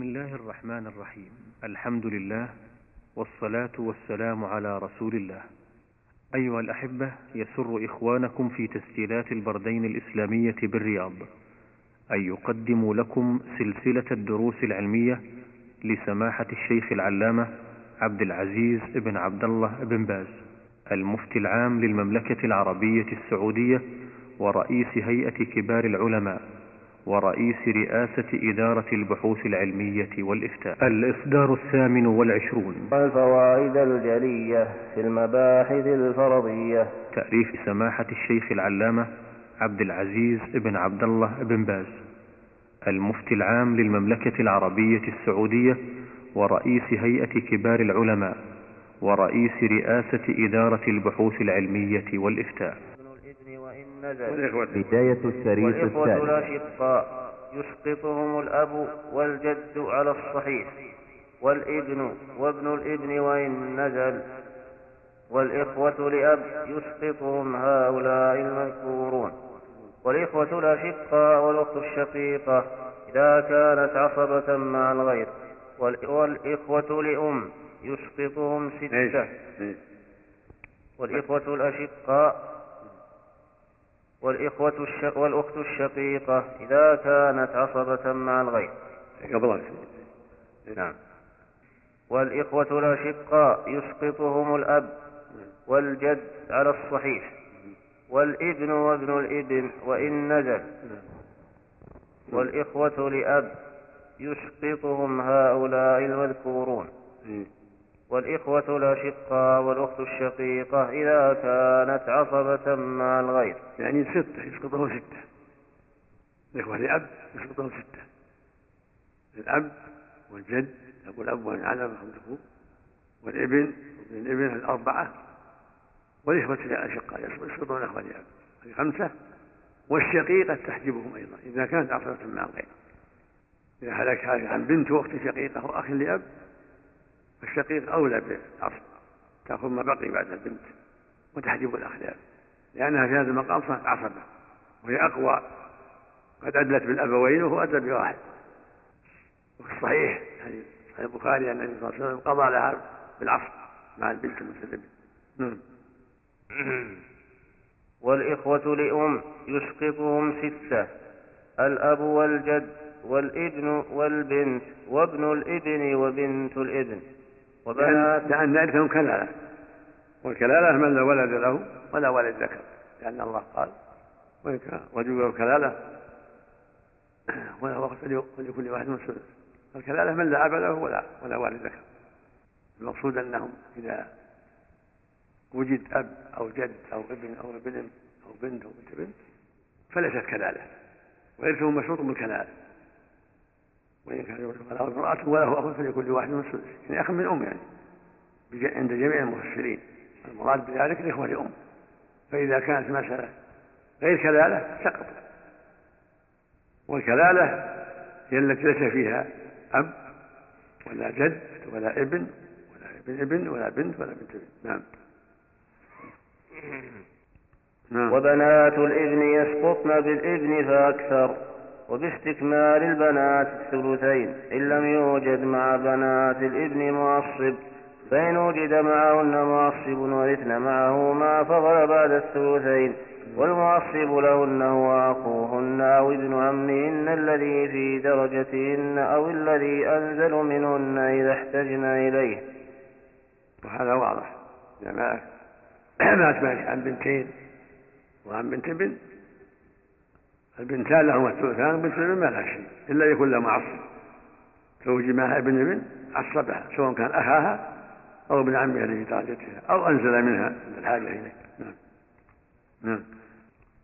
بسم الله الرحمن الرحيم. الحمد لله والصلاة والسلام على رسول الله. أيها الأحبة يسر إخوانكم في تسجيلات البردين الإسلامية بالرياض. أن يقدموا لكم سلسلة الدروس العلمية لسماحة الشيخ العلامة عبد العزيز بن عبد الله بن باز المفتي العام للمملكة العربية السعودية ورئيس هيئة كبار العلماء. ورئيس رئاسة إدارة البحوث العلمية والإفتاء. الإصدار الثامن والعشرون. والفوائد الجلية في المباحث الفرضية. تأليف سماحة الشيخ العلامة عبد العزيز بن عبد الله بن باز المفتي العام للمملكة العربية السعودية ورئيس هيئة كبار العلماء ورئيس رئاسة إدارة البحوث العلمية والإفتاء. بداية الشريط والإخوة الأشقاء يسقطهم الأب والجد على الصحيح. والابن وابن الابن وإن نزل. والإخوة لأب يسقطهم هؤلاء المذكورون. والإخوة الأشقاء والأخت الشقيقة. إذا كانت عصبة مع الغير والإخوة لأم يسقطهم ستة. والإخوة الأشقاء والإخوة الشق والأخت الشقيقة إذا كانت عصبة مع الغير. قبل نعم. والإخوة الأشقاء يسقطهم الأب والجد على الصحيح. والابن وابن الابن وإن نزل. والإخوة لأب يسقطهم هؤلاء المذكورون والإخوة الأشقاء والأخت الشقيقة إذا كانت عصبة مع الغير. يعني ستة يسقطه ستة. الإخوة لأب يسقطه ستة. الأب والجد أبو الأب والعلم خمسه والإبن وابن الإبن الأربعة. والإخوة الأشقاء يسقطون الإخوة لأب هذه خمسة. والشقيقة تحجبهم أيضا إذا كانت عصبة مع الغير. إذا هلك عن بنت أخت شقيقة وأخ لأب فالشقيق أولى بالعصر تأخذ ما بقي بعد البنت وتحجب الأخ لأب لأنها في هذا المقام عصبة وهي أقوى قد أدلت بالأبوين وهو أدلى بواحد. وفي الصحيح حديث صحيح البخاري أن النبي صلى الله عليه وسلم قضى لها بالعصر مع البنت المسلمة نعم. والإخوة لأم يسقطهم ستة الأب والجد والابن والبنت وابن الإبن وبنت الإبن. لأن ذلك كلالة. والكلالة من لا ولد له ولا ولد ذكر لأن الله قال وإن كان رجل كلالة ولكل واحد من السدس الكلالة من لا أب له ولا ولا والد ذكر. المقصود أنهم إذا وجد أب أو جد أو ابن أو ابن أو بنت أو بنت بنت فليست كلالة وإرثهم مشروط بالكلالة. وإن كان له امرأة وله أخ فلكل واحد من السدس يعني أخ من أم يعني عند جميع المفسرين. المراد بذلك الإخوة لأم. فإذا كانت مسألة غير كلالة سقط. والكلالة هي التي ليس فيها أب ولا جد ولا ابن ولا ابن ابن ولا بنت ولا بنت ابن. نعم. نعم. وبنات الابن يسقطن بالابن فأكثر. وباستكمال البنات الثلثين إن لم يوجد مع بنات الإبن معصب فإن وجد معهن معصب ورثن معه ما فضل بعد الثلثين والمعصب لهن هو أخوهن أو ابن عمهن الذي في درجتهن أو الذي أنزل منهن إذا احتجن إليه. وهذا واضح. إذا مات مات مالك عن بنتين وعن بنت بنت البنتان لهما الثلثان وبنت الابن ما لها شيء إلا يكون لها معصب زوج معها ابن ابن عصبها سواء كان أخاها أو ابن عمها الذي في درجتها أو أنزل منها الحاجة إليه. نعم. نعم.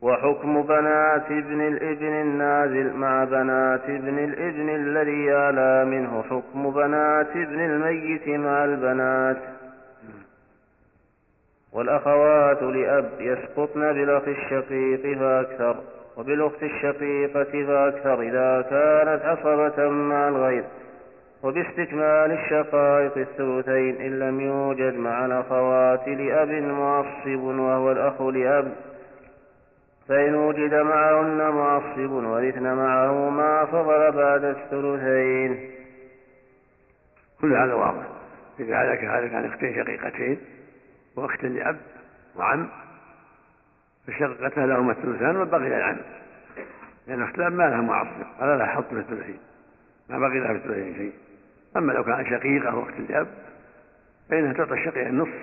وحكم بنات ابن الابن النازل مع بنات ابن الابن الذي يعلى منه حكم بنات ابن الميت مع البنات. والأخوات لأب يسقطن بالأخ الشقيق فأكثر وبالأخت الشقيقة فأكثر إذا كانت عصبة مع الغير وباستكمال الشقائق الثلثين إن لم يوجد مع الأخوات لأب معصب وهو الأخ لأب. فإن وجد معهن معصب ورثن معه ما فضل بعد الثلثين. كل هذا واضح. إذا هلك هلك عن أختين شقيقتين وأخت لأب وعم فالشقيقتان لهما الثلثان وبقي العم لأن أخت الأب ما لها معصب ولا لها حظ في الثلثين ما بقي لها في الثلثين شيء. أما لو كان شقيقة وأخت لأب فإنها تعطى الشقيقة النصف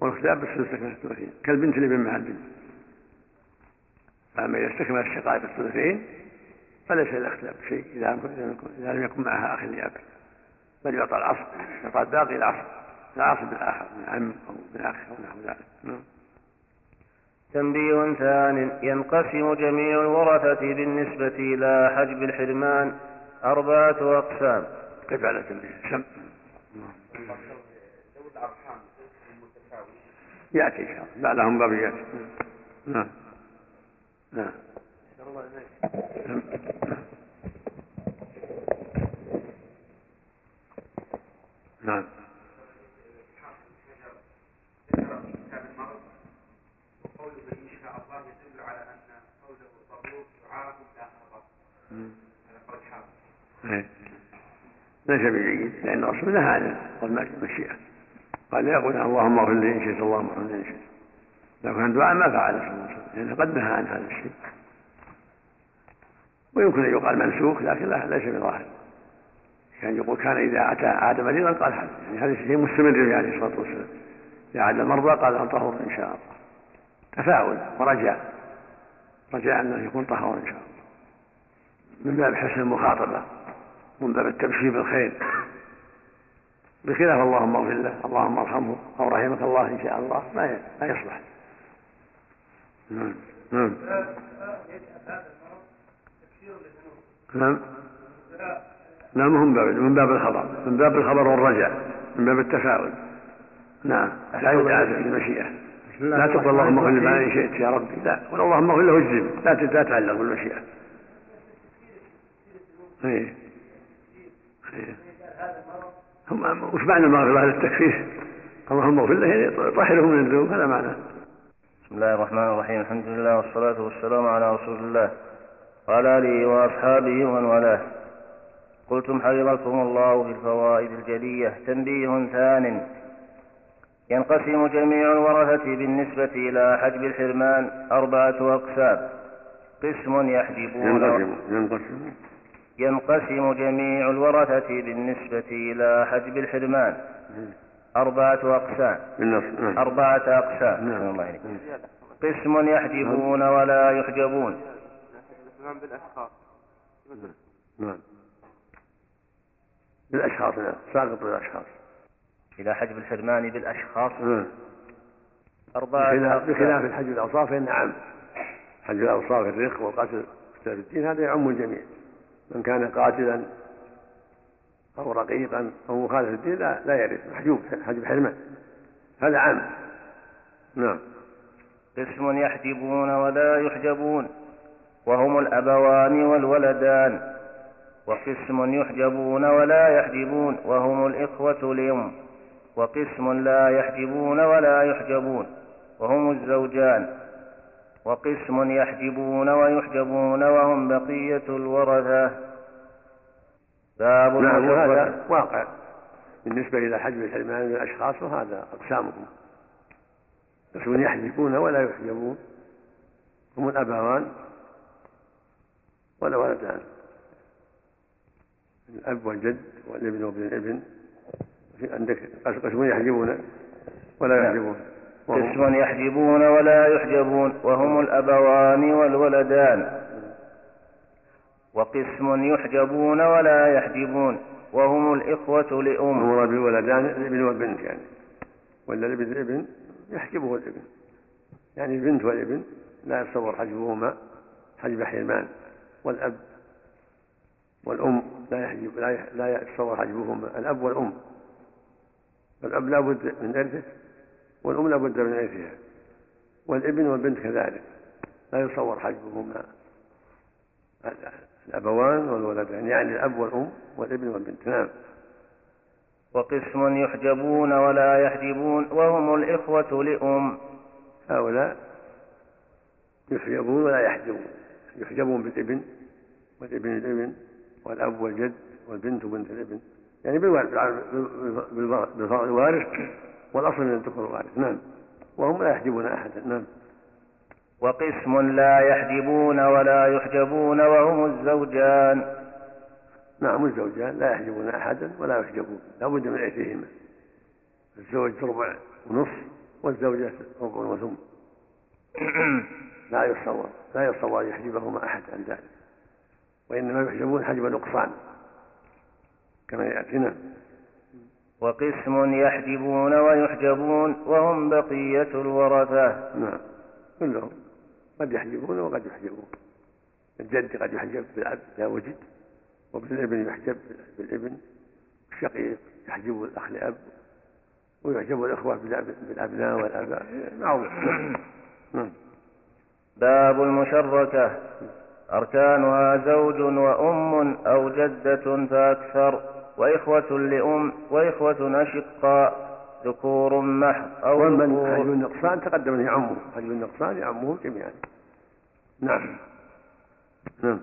والأخت لأب الثلث الثلثين كالبنت الابن مع البنت. فأما إذا استكمل الشقائق الثلثين فليس للأخت لأب شيء إذا لم يكن معها أخ لأب. بل يعطى العصر يعطى الباقي العصر العصر بالآخر من عم أو من أخ أو نحو ذلك. نعم. تنبيه ثان ينقسم جميع الورثة بالنسبة إلى حجب الحرمان أربعة أقسام. كيف على تنبيه؟ يأتي إن شاء الله. بعدهم باب يأتي. نعم نعم نعم. ليس بجيد لأن الرسول نهى عن المشيئة قال لا يقول اللهم اغفر لي إن شئت اللهم اغفر لي إن شئت. لو كان دعاء ما فعل صلى الله عليه وسلم لأنه قد نهى عن هذا الشيء. ويمكن أن يقال منسوخ لكن لا ليس بظاهر. كان يقول كان إذا أتى عاد مريضا قال هذا يعني هذا شيء مستمر به عليه الصلاة والسلام. إذا عاد المرضى قال أن طهور إن شاء الله. تفاؤل ورجاء. رجاء أنه يكون طهور إن شاء الله. من باب حسن المخاطبة من باب التبشير بالخير. بخلاف اللهم اغفر له اللهم ارحمه أو رحمك الله ان شاء الله ما لا يصلح. نعم نعم. نعم. لا من باب من باب الخبر من باب الخبر والرجاء من باب التفاؤل. نعم. لا يدعى في المشيئة. لا تقول اللهم اغفر لي إن شئت يا ربي. لا قل اللهم اغفر له اجزم لا لا تعلق بالمشيئة. إيه. إيه. هم وش معنى المغفرة هذا التكفير؟ اللهم اغفر له يعني طهره من الذنوب هذا معناه بسم الله الرحمن الرحيم. الحمد لله والصلاة والسلام على رسول الله وعلى آله وأصحابه ومن والاه. قلتم حفظكم الله في الفوائد الجلية. تنبيه ثان. ينقسم جميع الورثة بالنسبة إلى حجب الحرمان أربعة أقسام. قسم يحجبون ينقسم ينقسم. ينقسم جميع الورثة بالنسبة إلى حجب الحرمان. أربعة أقسام. نعم. أربعة أقسام. نعم. قسم يحجبون ولا يحجبون. بالأشخاص. نعم. بالأشخاص نعم. ساقط بالأشخاص. إلى حجب الحرمان بالأشخاص. نعم. أربعة بخلاف, الحج الأوصاف نعم. حج الأوصاف الرق والقتل كتاب الدين هذا يعم الجميع. من كان قاتلا أو رقيقا أو مخالف الدين لا, لا يرث. محجوب حجب حرمان هذا عام. نعم. قسم يحجبون ولا يحجبون وهم الأبوان والولدان. وقسم يحجبون ولا يحجبون وهم الإخوة لأم وقسم لا يحجبون ولا يحجبون وهم الزوجان. وقسم يحجبون ويحجبون وهم بقية الورثة. باب نعم وهذا واقع. بالنسبة إلى حجب الحرمان من الأشخاص وهذا أقسامهم قسم يحجبون ولا يحجبون. هم الأبوان ولا ولدان الأب والجد والابن وابن الابن. عندك قسم يحجبون ولا. يحجبون. قسم يحجبون ولا يحجبون وهم الأبوان والولدان. وقسم يحجبون ولا يحجبون وهم الإخوة لأم. المراد بالولدان الابن والبنت يعني. ولا الابن الابن يحجبه الابن. يعني البنت والابن لا يتصور حجبهما. حجب حرمان والأب والأم لا يحجب لا لا يتصور حجبهما. الأب والأم. فالأب لا بد من إرثه والأم لا بد من إرثها والابن والبنت كذلك. لا يتصور حجبهما. الأبوان والولدان يعني الأب والأم والابن والبنت. نعم. وقسم يحجبون ولا يحجبون وهم الإخوة لأم. هؤلاء يحجبون ولا يحجبون. يحجبون بالابن والابن الابن والأب والجد والبنت وبنت الابن. يعني بالفرع الوارث والأصل من الذكر الوارث نعم. وهم لا يحجبون أحدا نعم. وقسم لا يحجبون ولا يحجبون وهم الزوجان. نعم الزوجان لا يحجبون أحدا ولا يحجبون. لا بد من إثرهما الزوج ربع ونصف والزوجة ربع وثم. لا يتصور لا يتصور أن يحجبهما أحد عن ذلك. وإنما يحجبون حجب نقصان كما يأتينا. وقسم يحجبون ويحجبون وهم بقية الورثة. نعم. كلهم قد يحجبون وقد يحجبون. الجد قد يحجب بالعبد إذا وجد وبالابن يحجب بالابن. الشقيق يحجب الأخ لأب ويحجب الإخوة بالأبناء والآباء. معروف. نعم. باب المشركة. أركانها زوج وأم أو جدة فأكثر. وإخوة لأم وإخوة أشقاء ذكور محض أو ومن حجب النقصان؟ تقدم يعمه حجب النقصان يعمهم جميعا. نعم. نعم.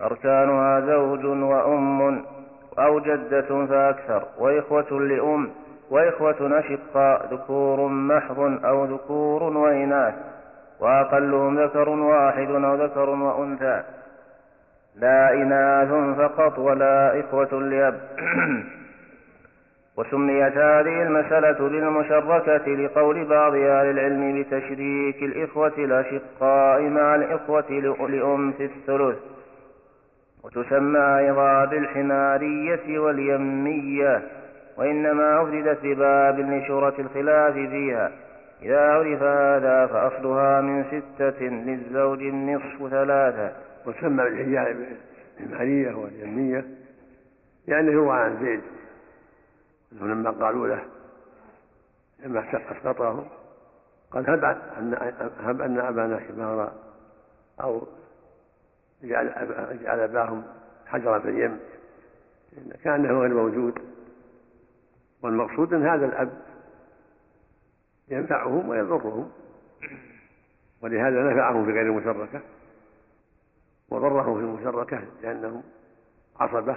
أركانها زوج وأم أو جدة فأكثر. وإخوة لأم وإخوة أشقاء ذكور محض أو ذكور وإناث. وأقلهم ذكر واحد أو ذكر وأنثى. لا إناث فقط ولا إخوة لأب. وسميت هذه المسألة بالمشركة لقول بعض أهل العلم بتشريك الإخوة الأشقاء مع الإخوة لأم في الثلث. وتسمى أيضا بالحمارية واليمية وإنما أفردت بباب لشورة الخلاف فيها. إذا عرف هذا فأصلها من ستة للزوج النصف ثلاثة. وسمى بالحجاب الحمارية واليمية لأنه يروى عن زيد. أنه لما قالوا له لما أسقطه قال هب أن هب أن أبانا حمارا أو جعل جعل أباهم حجرا في اليم كأنه غير موجود. والمقصود أن هذا الأب ينفعهم ويضرهم ولهذا نفعهم في غير وضرهم في المشركة لأنهم عصبة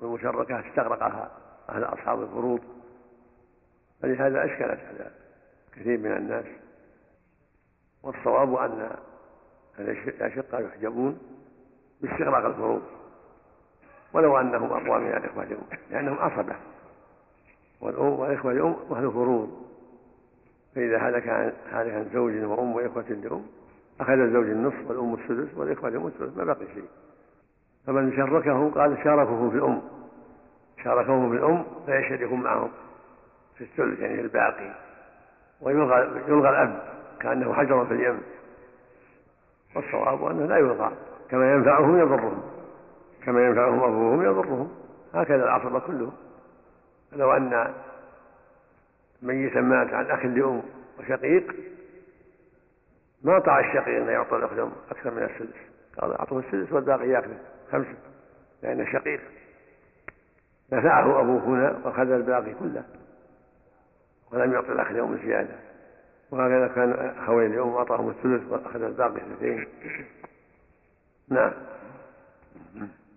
والمشركة استغرقها أهل أصحاب الفروض. فلهذا أشكلت على كثير من الناس. والصواب أن الأشقة يحجبون باستغراق الفروض. ولو أنهم أقوى من الإخوة الأم لأنهم عصبة. والأم والإخوة الأم أهل فروض. فإذا هلك هلك عن زوج وأم وإخوة لأم أخذ الزوج النصف والأم السدس والإخوة الأم السدس ما بقي شيء. فمن شركه قال شاركه في الأم. شاركه في الأم فيشركون معهم في الثلث يعني الباقي. ويلغى يلغى الأب كأنه حجر في اليم. والصواب أنه لا يلغى. كما ينفعهم يضرهم. كما ينفعهم أبوهم يضرهم. هكذا العصبة كلهم. لو أن ميتا مات عن أخ لأم وشقيق ما طاع الشقيق أن يعطى الأخ لأم أكثر من السدس. قال أعطوه السدس والباقي يأكله خمسة. لأن الشقيق نفعه أبوه هنا وأخذ الباقي كله. ولم يعطي الأخ لأم زيادة وهكذا كان أخوين لأم أعطاهم الثلث وأخذ الباقي اثنتين. نعم.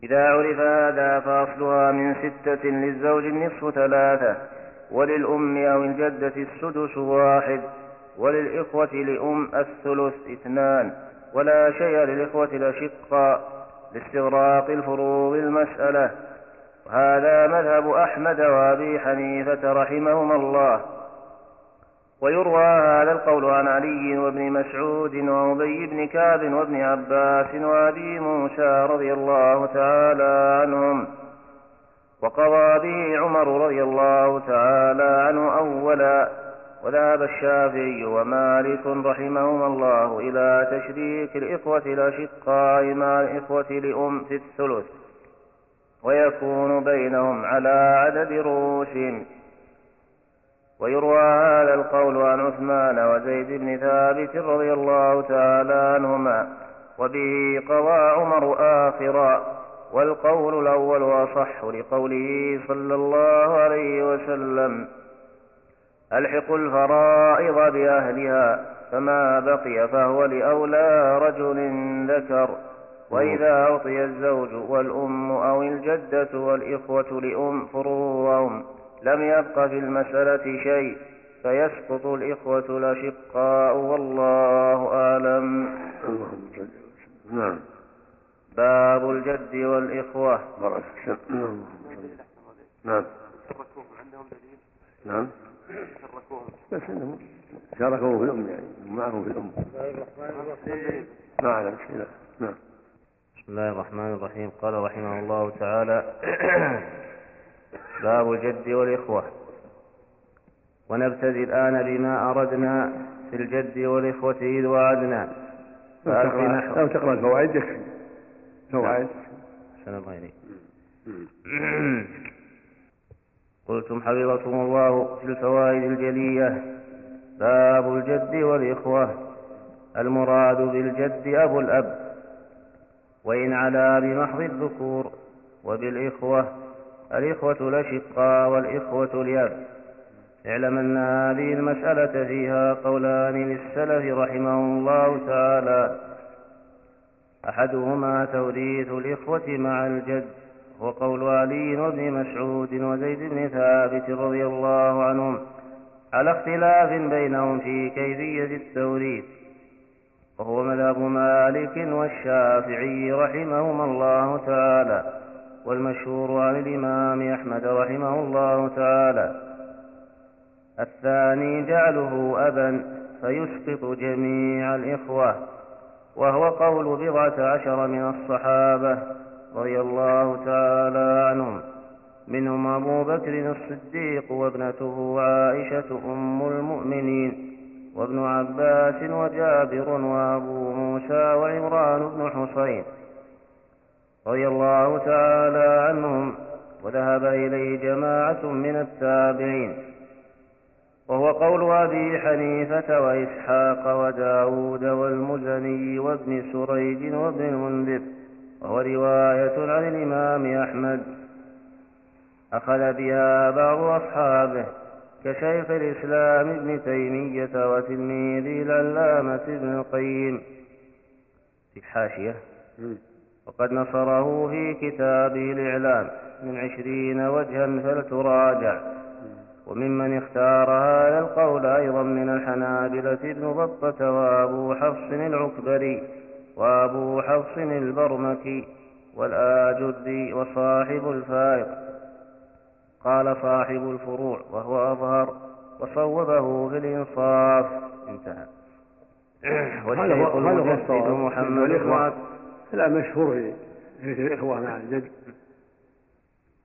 إذا عرف هذا فأصلها من ستة للزوج النصف ثلاثة. وللأم أو الجدة السدس واحد. وللإخوة لأم الثلث اثنان ولا شيء للإخوة الأشقاء لاستغراق الفروض المسألة. وهذا مذهب أحمد وأبي حنيفة رحمهما الله. ويروى هذا القول عن علي وابن مسعود وأبي بن كعب وابن عباس وأبي موسى رضي الله تعالى عنهم. وقضى به عمر رضي الله تعالى عنه أولا. وذهب الشافعي ومالك رحمهما الله إلى تشريك الإخوة الأشقاء مع الإخوة لأم في الثلث ويكون بينهم على عدد رؤوسهم ويروى هذا القول عن عثمان وزيد بن ثابت رضي الله تعالى عنهما وبه قضى عمر آخرا والقول الأول أصح لقوله صلى الله عليه وسلم. ألحق الفرائض بأهلها فما بقي فهو لأولى رجل ذكر. وإذا أعطي الزوج والأم أو الجدة والإخوة لأم فروعهم لم يبق في المسألة شيء فيسقط الإخوة الأشقاء والله أعلم. نعم. باب الجد والإخوة. نعم. نعم. بس انهم شاركوا في الام يعني معهم في الام ما على مشكله نعم. بسم الله الرحمن الرحيم. قال رحمه الله تعالى باب الجد والإخوة. ونبتدي الآن بما أردنا في الجد والإخوة إذ وعدنا. لو تقرأ الفوائد يكفي. فوائد. أحسن الله إليك. قلتم حفظكم الله في الفوائد الجلية. باب الجد والإخوة. المراد بالجد أبو الأب. وإن علا بمحض الذكور وبالإخوة. الإخوة الأشقاء والإخوة الياب اعلم أن هذه المسألة فيها قولان للسلف رحمهم الله تعالى. أحدهما توريث الإخوة مع الجد. وقول علي وابن مسعود وزيد بن ثابت رضي الله عنهم على اختلاف بينهم في كيفية التوريث. وهو مذهب مالك والشافعي رحمهما الله تعالى والمشهور عن الإمام أحمد رحمه الله تعالى. الثاني جعله أبا فيسقط جميع الإخوة. وهو قول بضعة عشر من الصحابة. رضي الله تعالى عنهم. منهم أبو بكر الصديق وابنته عائشة أم المؤمنين وابن عباس وجابر وأبو موسى وعمران بن حصين رضي الله تعالى عنهم. وذهب إليه جماعة من التابعين. وهو قول أبي حنيفة وإسحاق وداود والمزني وابن سريج وابن المنذر. وهو رواية عن الإمام أحمد. أخذ بها بعض أصحابه كشيخ الإسلام ابن تيمية وتلميذ العلامة ابن القيم في الحاشية. وقد نصره في كتابه الإعلام من عشرين وجها فلتراجع وممن اختار هذا القول أيضا من الحنابلة ابن بطة وأبو حفص العكبري. وأبو حفص البرمكي والآجدي وصاحب الفائق. قال صاحب الفروع وهو أظهر وصوبه بالإنصاف. انتهى. والشيخ المجدد محمد بن لا مشهور في الإخوة مع الجد.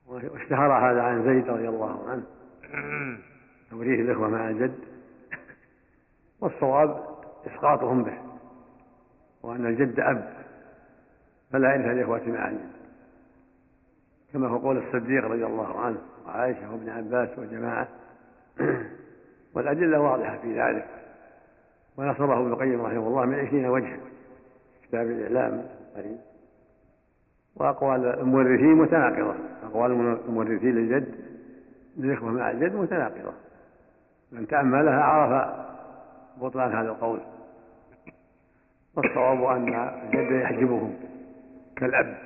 واشتهر هذا عن زيد رضي الله عنه. توريث الإخوة مع الجد. والصواب إسقاطهم به. وأن الجد أب فلا ينفع الإخوة مع الجد كما هو قول الصديق رضي الله عنه وعائشة وابن عباس وجماعة. والأدلة واضحة في ذلك. ونصره ابن القيم رحمه الله من عشرين وجها كتاب الإعلام قريب وأقوال المورثين متناقضة. أقوال المورثين للجد للإخوة مع الجد متناقضة. من تأملها عرف بطلان هذا القول. والصواب أن الجد يحجبهم كالأب.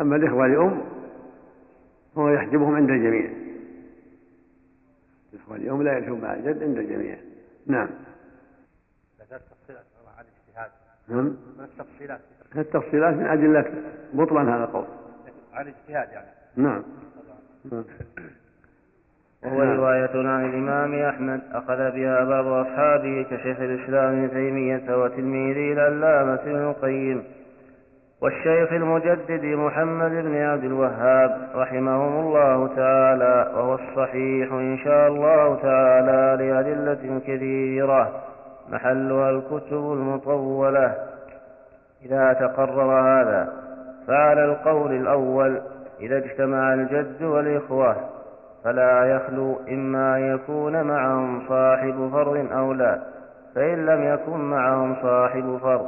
أما الإخوة لأم فهو يحجبهم عند الجميع. الإخوة لأم لا يرثون مع الجد عند الجميع. نعم. عن الاجتهاد. نعم. التفصيلات؟ التفصيلات من أدلة بطلان هذا القول. عن الاجتهاد يعني. نعم, نعم. وهو رواية عن الإمام أحمد أخذ بها بعض أصحابه كشيخ الإسلام ابن تيمية وتلميذه العلامة ابن القيم. والشيخ المجدد محمد بن عبد الوهاب رحمهم الله تعالى وهو الصحيح إن شاء الله تعالى لأدلة كثيرة محلها الكتب المطولة. إذا تقرر هذا فعلى القول الأول إذا اجتمع الجد والإخوة. فلا يخلو إما أن يكون معهم صاحب فرض أو لا. فإن لم يكن معهم صاحب فرض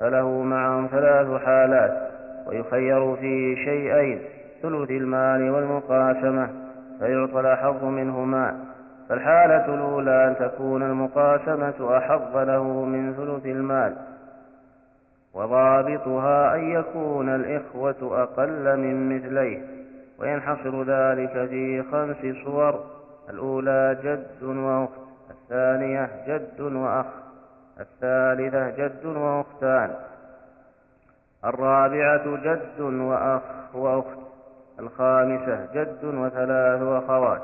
فله معهم ثلاث حالات ويخير في شيئين ثلث المال والمقاسمة فيعطى الأحظ منهما. فالحالة الأولى أن تكون المقاسمة أحظ له من ثلث المال. وضابطها أن يكون الإخوة أقل من مثليه. وينحصر ذلك في خمس صور. الأولى جد وأخت الثانية جد وأخ الثالثة جد وأختان. الرابعة جد وأخ وأخت الخامسة جد وثلاث أخوات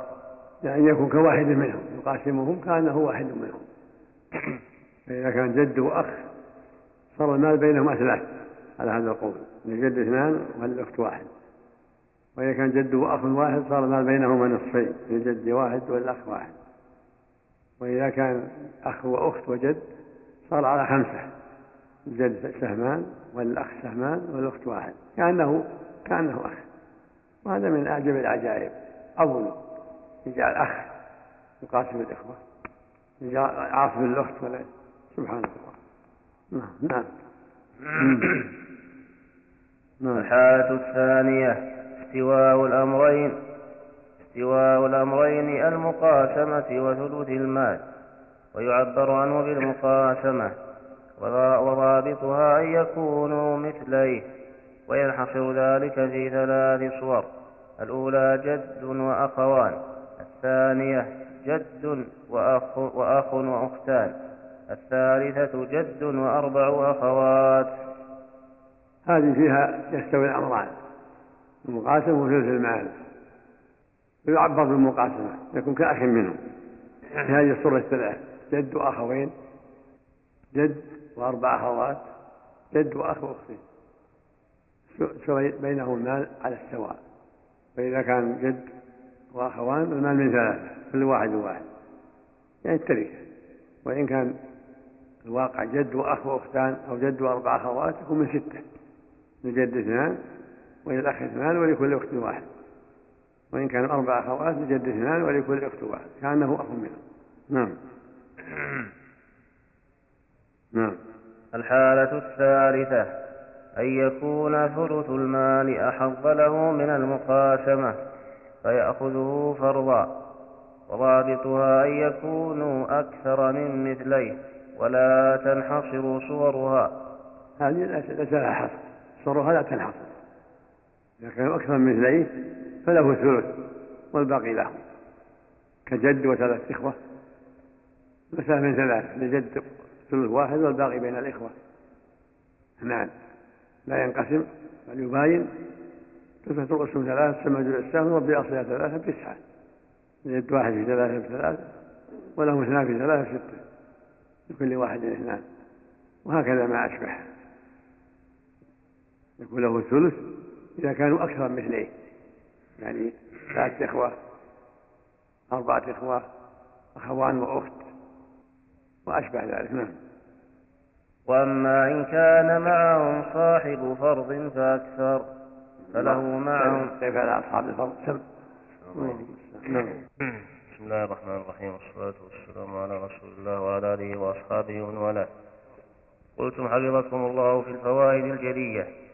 يعني يكون كواحد منهم يقاسمهم كأنه واحد منهم. فإذا كان جد وأخ صار المال بينهما ثلاث على هذا القول الجد اثنان والأخت واحد. وإذا كان جد وأخ واحد صار المال بينهما نصفين الجد واحد والأخ واحد. وإذا كان أخ وأخت وجد صار على خمسة الجد سهمان والأخ سهمان والأخت واحد. كأنه كأنه أخ. وهذا من أعجب العجائب. أول يجعل أخ يقاسم الإخوة يجعل عاصم الأخت ولا سبحان الله. نعم نعم. نعم. الحالة الثانية استواء الأمرين استواء الأمرين المقاسمة وثلث المال ويعبر عنه بالمقاسمة وضابطها أن يكونوا مثليه وينحصر ذلك في ثلاث صور الأولى جد وأخوان الثانية جد وأخ, وأخ وأختان الثالثة جد وأربع أخوات. هذه فيها يستوي الأمران. المقاسمة وثلث المال. ويعبر بالمقاسمة يكون كأخ منهم. في هذه الصورة الثلاث جد وأخوين جد وأربع أخوات جد وأخ وأختين. بينهم المال على السواء. فإذا كان جد وأخوان المال من ثلاثة كل واحد واحد. يعني التركة. وإن كان الواقع جد وأخ وأختان أو جد وأربع أخوات يكون من ستة. للجد اثنان وللأخ اثنان ولكل أخت واحد. وإن كان أربع أخوات لجد اثنان ولكل أخت واحد. كأنه أخ منهم نعم. نعم. الحالة الثالثة. أن يكون ثلث المال أحظ له من المقاسمة فيأخذه فرضا. وضابطها أن يكونوا أكثر من مثليه ولا تنحصر صورها. هذه ليس لها حصر صورها لا تنحصر. إذا كانوا أكثر من مثليه فله الثلث والباقي له كجد وثلاث إخوة. مسألة من ثلاث لجد ثلث واحد والباقي بين الإخوة. اثنان لا ينقسم بل يباين. تلك تقسم ثلاث تسمى جزء السهم ربي أصلها ثلاثة تسعة يد واحد في ثلاثة بثلاثة وله اثنان في ثلاثة ستة. لكل واحد اثنان. وهكذا ما أشبه. يكون له الثلث إذا كانوا أكثر من اثنين يعني ثلاثة إخوة أربعة إخوة أخوان وأخت وأشبه ذلك نعم. وأما إن كان معهم صاحب فرض فأكثر فله معهم كيف على أصحاب الفرض. سم. نعم. بسم الله الرحمن الرحيم والصلاة والسلام على رسول الله وعلى آله وأصحابه ومن والاه. قلتم حفظكم الله في الفوائد الجلية.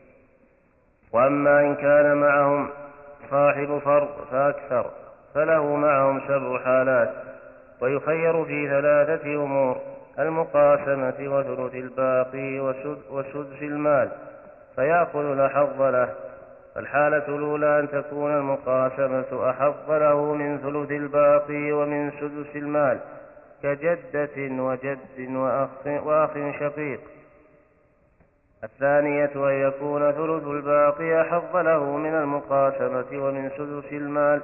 وأما إن كان معهم صاحب فرض فأكثر فله معهم سبع حالات ويخير في ثلاثة أمور المقاسمة وثلث الباقي وسدس المال فيأخذ الأحظ له. الحالة الأولى أن تكون المقاسمة أحظ له من ثلث الباقي ومن سدس المال كجدة وجد وأخ, وأخ شقيق. الثانية أن يكون ثلث الباقي أحظ له من المقاسمة ومن سدس المال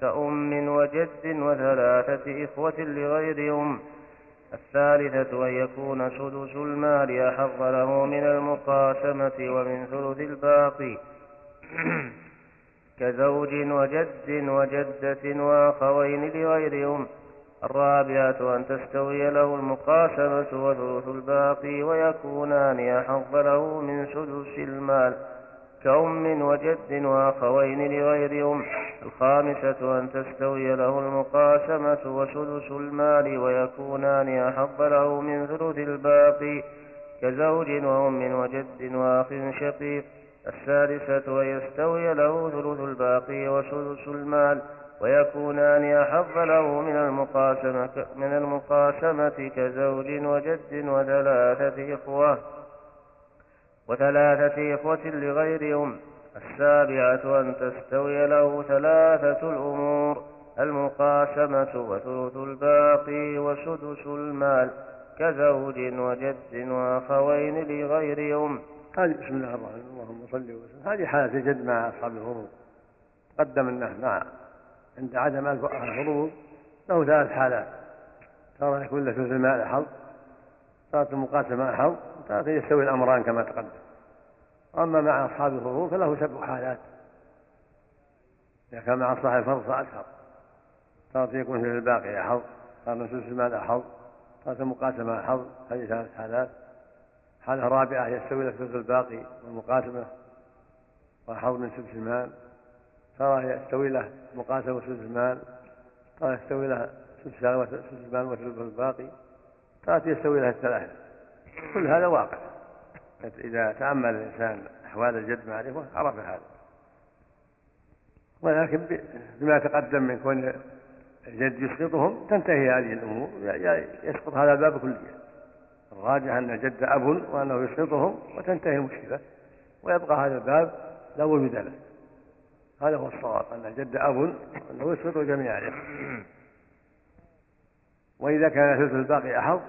كأم وجد وثلاثة إخوة لغير أم. الثالثة أن يكون سدس المال أحظ له من المقاسمة ومن ثلث الباقي. كزوج وجد وجدة وأخوين لغير أم. الرابعة أن تستوي له المقاسمة وثلث الباقي ويكونان أحظ له من سدس المال. كأم وجد وأخوين لغير أم. الخامسة أن تستوي له المقاسمة وسدس المال ويكونان أحظ له من ثلث الباقي. كزوج وأم وجد وأخ شقيق. السادسة أن يستوي له ثلث الباقي وسدس المال. ويكونان أحظ له من المقاسمة من المقاسمة كزوج وجد وثلاثة إخوة. وثلاثة إخوة لغير أم. السابعة أن تستوي له ثلاثة الأمور. المقاسمة وثلث الباقي وسدس المال. كزوج وجد وأخوين لغير أم. هذه بسم الله الرحمن الرحيم. اللهم صل وسلم. هذه حالة الجد مع أصحاب الفروض قدم مع عند عدم الفروض له ثلاث حالات. ترى يكون له ثلث المال حظ تارة المقاسمة حظ تارة يستوي الأمران كما تقدم. أما مع أصحاب الفروض فله سبع حالات. إذا كان مع صاحب الفرض فأكثر تارة يكون في الباقي حظ تارة ثلث المال حظ تارة المقاسمة حظ هذه ثلاث حالات. حالة رابعة يستوي له ثلث الباقي والمقاسمة وحظ من ثلث المال ترى يستوي له مقاسمة وثلث المال ترى يستوي له ثلث المال وثلث الباقي ترى يستوي له الثلاثة كل هذا واقع. إذا تأمل الإنسان أحوال الجد مع الإخوة عرف هذا. ولكن بما تقدم من كون الجد يسقطهم تنتهي هذه الأمور. يسقط هذا الباب كله. الراجح أن الجد أب وأنه يسقطهم وتنتهي المشكلة. ويبقى هذا الباب لا وجود له. هذا هو الصواب أن الجد أب وأنه يسقط جميع الإخوة وإذا كان ثلث الباقي أحظ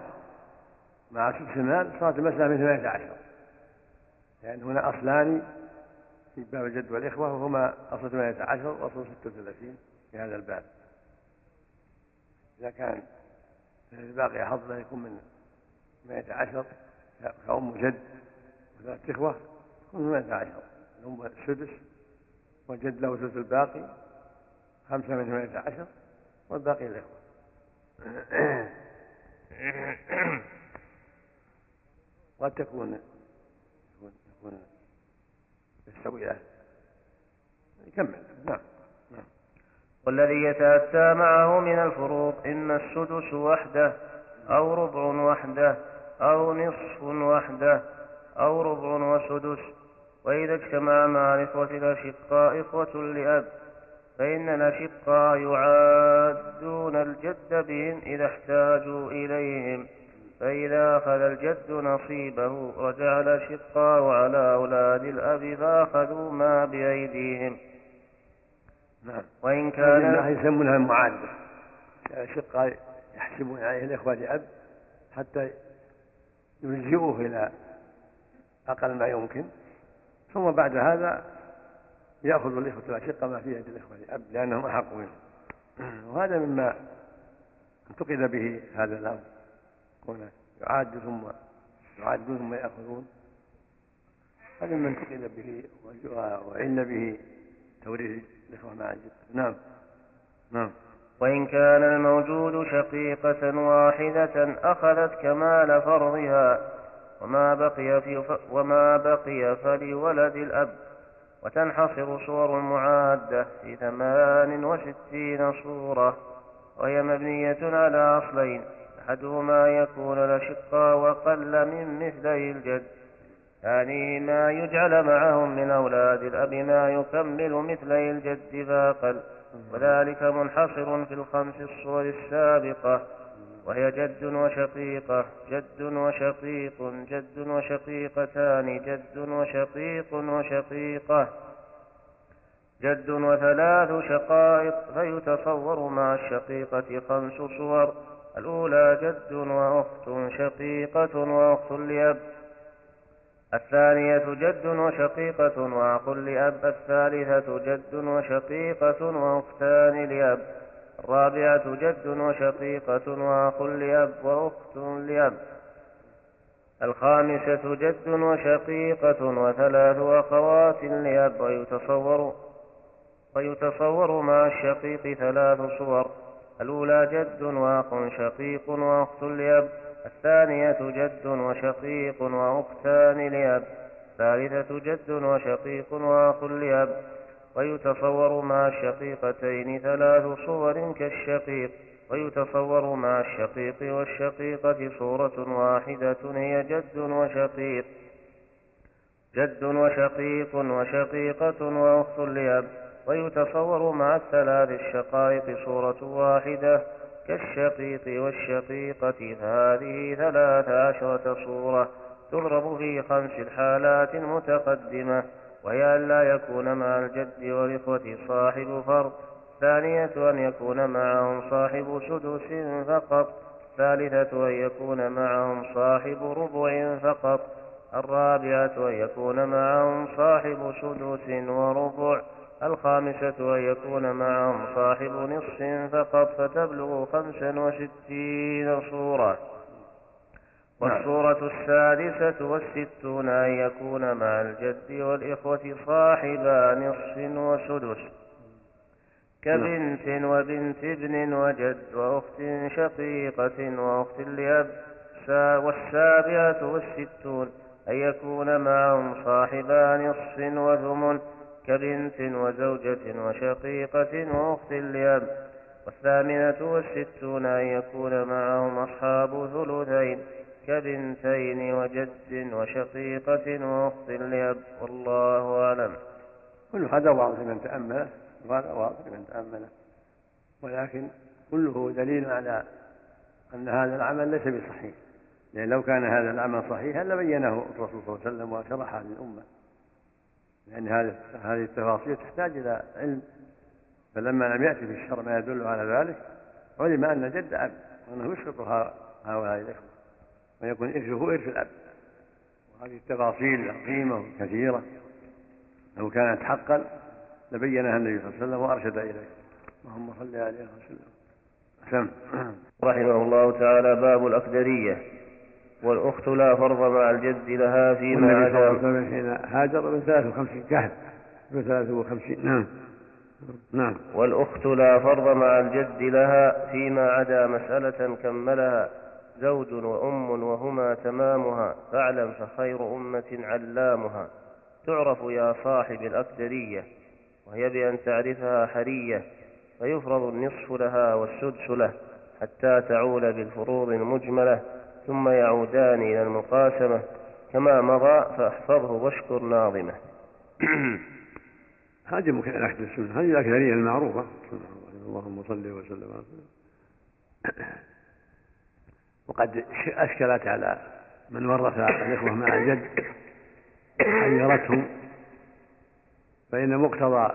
مع سدس المال صارت المسألة من ثمانية عشر لأن هنا أصلان في باب الجد والإخوة وهما أصل ثمانية عشر وأصل ستة وثلاثين في هذا الباب. إذا كان الباقي حظ لا يكون من ثمانية عشر كأم جد وثلاثة إخوة يكون ثمانية عشر. الأم السدس والجد له ثلث الباقي خمسة من ثمانية عشر والباقي الإخوة قد تكون يكون يستوي له يكمل. نعم. نعم. والذي يتأتى معه من الفروض إما السدس وحده أو ربع وحده أو نصف وحده أو ربع وسدس وإذا اجتمع مع الإخوة الأشقاء إخوة لأب فإن الأشقاء يعادون الجد بهم إذا احتاجوا إليهم. فإذا أخذ الجد نصيبه رجع الأشقاء على أولاد الأب فأخذوا ما بأيديهم. نعم. وإن كان يسمونها المعادة. الأشقاء يحسبون عليه الإخوة لأب حتى يلجئوه إلى أقل ما يمكن. ثم بعد هذا يأخذ الإخوة الأشقة ما في يد الإخوة لأب لأنهم أحق منه. وهذا مما انتقد به هذا الأمر. كونه يعاد ثم يعادون ثم يأخذون هذا مما انتقد به وعن به توريث الإخوة مع الجد. نعم. نعم. وإن كان الموجود شقيقة واحدة أخذت كمال فرضها وما بقي في وما بقي فلولد الأب. وتنحصر صور المعادة في ثمان وستين صورة. وهي مبنية على أصلين. أحدهما يكون الأشقاء وقل من مثلي الجد. ثانيهما يجعل معهم من أولاد الأب ما يكمل مثلي الجد فأقل وذلك منحصر في الخمس الصور السابقة. وهي جد وشقيقة. جد وشقيق جد وشقيقتان جد وشقيق وشقيقة. جد وثلاث شقائق فيتصور مع الشقيقة خمس صور. الأولى جد وأخت شقيقة وأخت لأب. الثانية جد وشقيقة وأخ لأب. الثالثة جد وشقيقة وأختان لأب. الرابعة جد وشقيقة وأخ لأب وأخت لأب. الخامسة جد وشقيقة وثلاث أخوات لأب. ويتصور ويتصور مع الشقيق ثلاث صور. الأولى جد وأخ شقيق وأخت لأب. الثانية جد وشقيق وأختان لأب. الثالثة جد وشقيق وأخ لأب. ويتصور مع الشقيقتين ثلاث صور كالشقيق ويتصور مع الشقيق والشقيقة صورة واحدة هي جد وشقيق. جد وشقيق وشقيقة وأخت لأب. ويتصور مع الثلاث الشقائق صورة واحدة كالشقيق والشقيقة فهذه ثلاث عشرة صورة تضرب في خمس الحالات المتقدمة وهي أن لا يكون مع الجد والإخوة صاحب فرض. الثانية أن يكون معهم صاحب سدس فقط. الثالثة أن يكون معهم صاحب ربع فقط. الرابعة أن يكون معهم صاحب سدس وربع. الخامسة أن يكون معهم صاحب نصف فقط. فتبلغ خمسا وستين صورة. والصورة السادسة والستون أن يكون مع الجد والإخوة صاحبا نصف وسدس. كبنت وبنت ابن وجد وأخت شقيقة وأخت لأب. والسابعة والستون أن يكون معهم صاحبا نصف وثمن كبنت وزوجة وشقيقة وأخت لأب. والثامنة والستون أن يكون معهم أصحاب ثلثين. كبنتين وجد وشقيقة وأخت لأب والله أعلم. كل هذا واضح لمن تأمله وهذا واضح لمن تأمله ولكن كله دليل على أن هذا العمل ليس بصحيح. لأن لو كان هذا العمل صحيحا لبينه الرسول صلى الله عليه وسلم وشرحه للأمة لأن هذه هذه التفاصيل تحتاج إلى علم. فلما لم يأتي في الشرع ما يدل على ذلك علم أن جد أب وأنه يسقط هؤلاء الإخوة. ويكون إرثه إرث الأب. وهذه التفاصيل العظيمة والكثيرة لو كانت حقا لبينها النبي صلى الله عليه وسلم وأرشد إليه. اللهم صل عليه وسلم. سم رحمه الله تعالى باب الأقدرية. والأخت لا فرض مع الجد لها فيما عدا صلى الله عليه وسلم حين هاجر من 53 كهف من 53 نعم. نعم. والأخت لا فرض مع الجد لها فيما عدا مسألة كملها. زوج وأم وهما تمامها فاعلم فخير أمة علامها. تعرف يا صاحب الأكدرية وهي بأن تعرفها حرية فيفرض النصف لها والسدس له حتى تعول بالفروض المجملة ثم يعودان إلى المقاسمة. كما مضى فاحفظه واشكر ناظمه. هذه ممكن الأكد السنة. هذه الأكثرية المعروفة. اللهم صل وسلم على وقد أشكلت على من ورث الإخوة مع الجد حيرتهم فإن مقتضى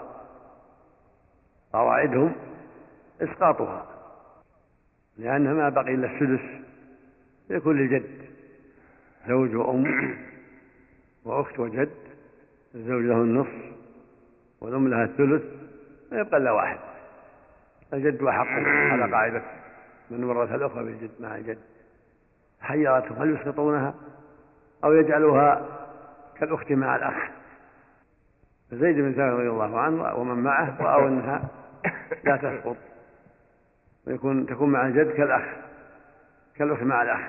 قواعدهم إسقاطها لأنها ما بقي إلا السدس يكون للجد زوج وأم وأخت وجد الزوج له النصف والأم لها الثلث فيبقى إلا واحد الجد أحق على قاعدة من ورث الأخوة بالجد مع الجد حيرتهم هل يسقطونها أو يجعلوها كالأخت مع الأخ. زيد بن ثابت رضي الله عنه ومن معه رأوا أنها لا تسقط ويكون تكون مع الجد كالأخ كالأخت مع الأخ.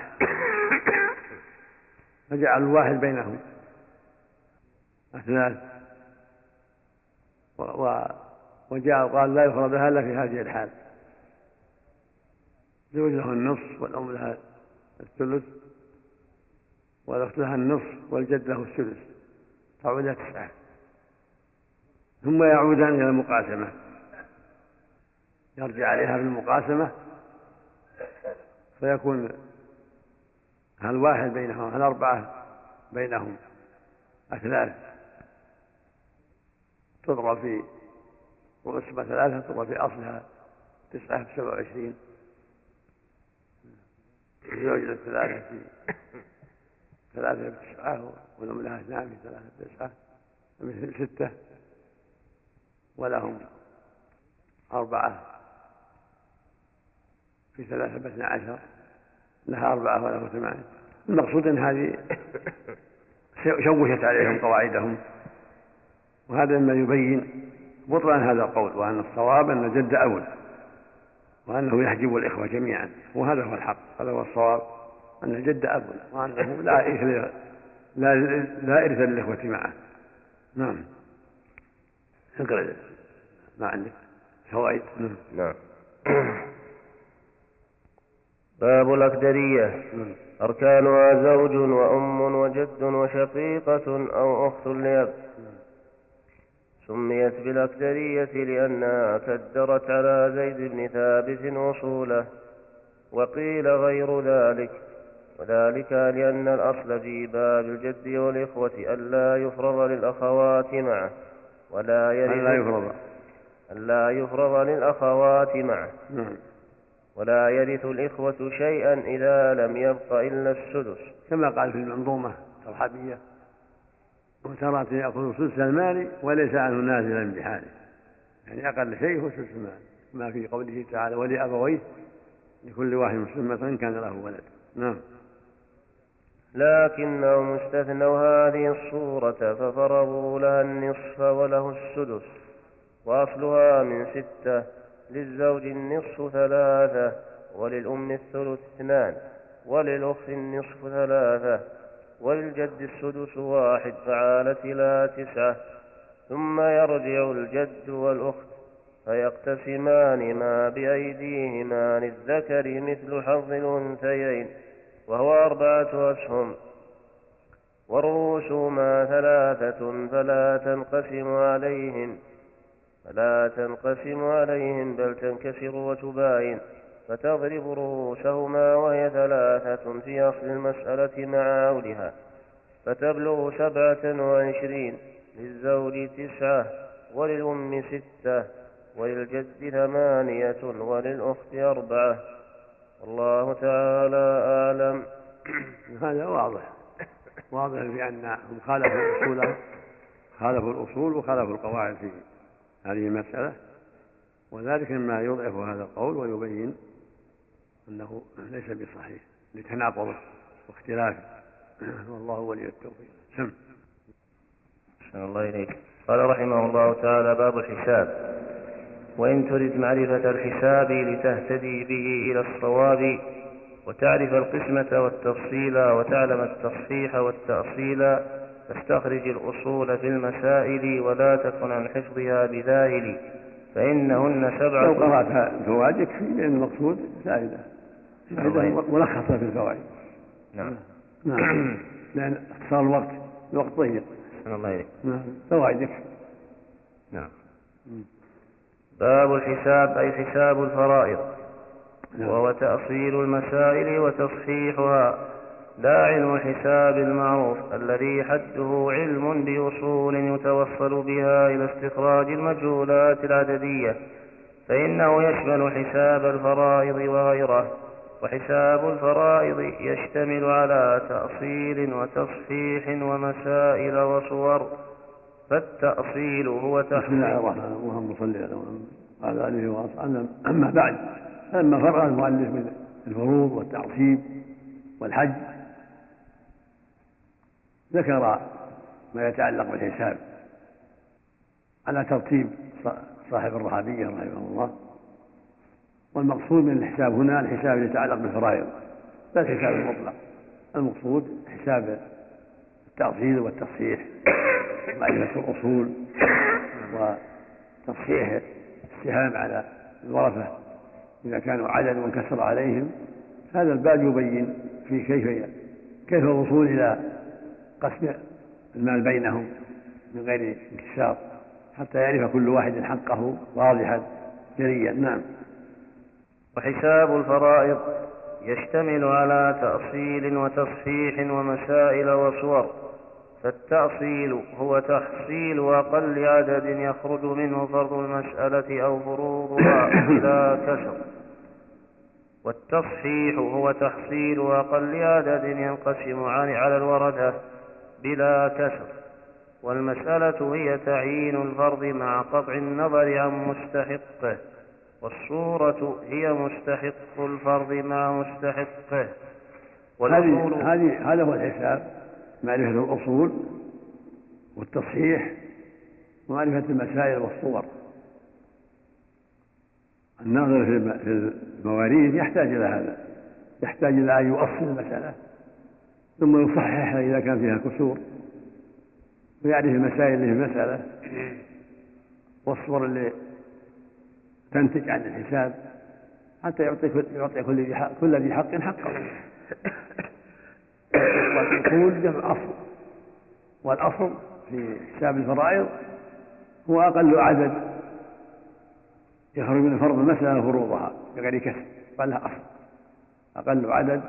فجعلوا الواحد بينهم. و... وجاء قال لا يفرض لها إلا في هذه الحال. زوج له النصف والأم لها الثلث والأخت لها النصف والجد له الثلث تعود تسعة. ثم يعودان إلى المقاسمة. يرجع عليها في المقاسمة فيكون هل واحد بينهم هل أربعة بينهم أثلاث تضرب في وقسمة ثلاثة تضرب في أصلها تسعة في سبعة وعشرين. زوج الثلاثة في ثلاثة بتسعة ولهم لها اثنان في ثلاثة بتسعة مثل ستة ولهم أربعة في ثلاثة باثنى عشر لها أربعة وله ثمانية المقصود أن هذه شوشت عليهم قواعدهم. وهذا مما يبين بطلان هذا القول وأن الصواب أن جد أولى. وأنه يحجب الإخوة جميعا. وهذا هو الحق هذا هو الصواب. أن الجد أب وأنه لا إرث لا لا إرث للإخوة معه. نعم. اقرأ ما عندك؟ فوائد؟ نعم. باب الأكدرية نعم. أركانها زوج وأم وجد وشقيقة أو أخت لأب. سميت بالأكدرية لأنها كدرت على زيد بن ثابت وصوله وقيل غير ذلك وذلك لأن الأصل في باب الجد والإخوة ألا يفرض للأخوات معه ولا يرث ألا يفرض ألا يفرض للأخوات معه نعم. ولا يرث الإخوة شيئا إذا لم يبق إلا السدس كما قال في المنظومة الصحابية وترى يأخذ سدس المال وليس عنه نازلا بحاله. يعني أقل شيء هو سدس المال. ما في قوله تعالى ولأبويه لكل واحد مسلم إن كان له ولد. نعم. لكنهم استثنوا هذه الصورة ففرضوا لها النصف وله السدس. وأصلها من ستة للزوج النصف ثلاثة وللأم الثلث اثنان وللأخت النصف ثلاثة. وللجد السدس واحد فعالت إلى تسعة ثم يرجع الجد والأخت فيقتسمان ما بأيديهما للذكر مثل حظ الأنثيين وهو أربعة أسهم. ورؤوسهما ثلاثة فلا تنقسم عليهم فلا تنقسم عليهم بل تنكسر وتباين. فتضرب رؤوسهما وهي ثلاثة في أصل المسألة مع عولها فتبلغ سبعة وعشرين للزوج تسعة وللأم ستة وللجد ثمانية وللأخت أربعة. والله تعالى أعلم. هذا واضح. واضح في أنهم خالفوا الأصول خالفوا الأصول وخالفوا القواعد في هذه المسألة. وذلك مما يضعف هذا القول ويبين أنه ليس بصحيح لتناقضه واختلافه والله ولي التوفيق. سم الله إليك. قال رحمه الله تعالى باب الحساب. وإن ترد معرفة الحساب لتهتدي به إلى الصواب وتعرف القسمة والتفصيل وتعلم التصحيح والتأصيل فاستخرج الأصول في المسائل ولا تكن عن حفظها بذاهل فإنهن سبعة لو قرأت الفوائد يكفي لأن المقصود فائدة ملخصة في الفوائد. نعم. نعم. لأن اختصار الوقت الوقت ضيق. الله إليك. نعم. فوائد يكفي نعم باب الحساب أي حساب الفرائض. نعم. وهو تأصيل المسائل وتصحيحها. لا علم الحساب المعروف الذي حده علم بأصول يتوصل بها إلى استخراج المجهولات العددية. فإنه يشمل حساب الفرائض وغيره. وحساب الفرائض يشتمل على تأصيل وتصحيح ومسائل وصور فالتأصيل هو تحصيل بسم الله الرحمن الرحيم. اللهم صل على محمد وعلى آله وأصحابه. أما بعد فلما فرغ المؤلف من الفروض والتعصيب والحج ذكر ما يتعلق بالحساب على ترتيب صاحب الرهابية رحمه الله. والمقصود من الحساب هنا الحساب يتعلق بالفرائض لا الحساب المطلق. المقصود حساب التأصيل والتصحيح. معرفة الأصول وتصحيح السهام على الورثة إذا كانوا عدد وانكسر عليهم. هذا الباب يبين في كيف كيف الوصول إلى قسم المال بينهم من غير انكسار حتى يعرف كل واحد حقه واضحا جليا. نعم. وحساب الفرائض يشتمل على تأصيل وتصحيح ومسائل وصور فالتأصيل هو تحصيل أقل عدد يخرج منه فرض المسألة أو فروضها إلى كسر. والتصحيح هو تحصيل أقل عدد ينقسم على الوردة بلا كسر. والمسألة هي تعيين الفرض مع قطع النظر عن مستحقه. والصورة هي مستحق الفرض مع مستحقه. هذه هذه هذا هو الحساب معرفة الأصول والتصحيح ومعرفة المسائل والصور. الناظر في المواريث يحتاج إلى هذا يحتاج إلى أن يؤصل المسألة ثم يصححها إذا كان فيها كسور ويعرف المسائل اللي في المسألة والصور اللي تنتج عن الحساب حتى يعطي يعطي كل ذي حق كل ذي حق حقه. والأصول جمع أصل. والأصل في حساب الفرائض هو أقل عدد يخرج من فرض المسألة فروضها بغير كسر قال لها أصل. أقل عدد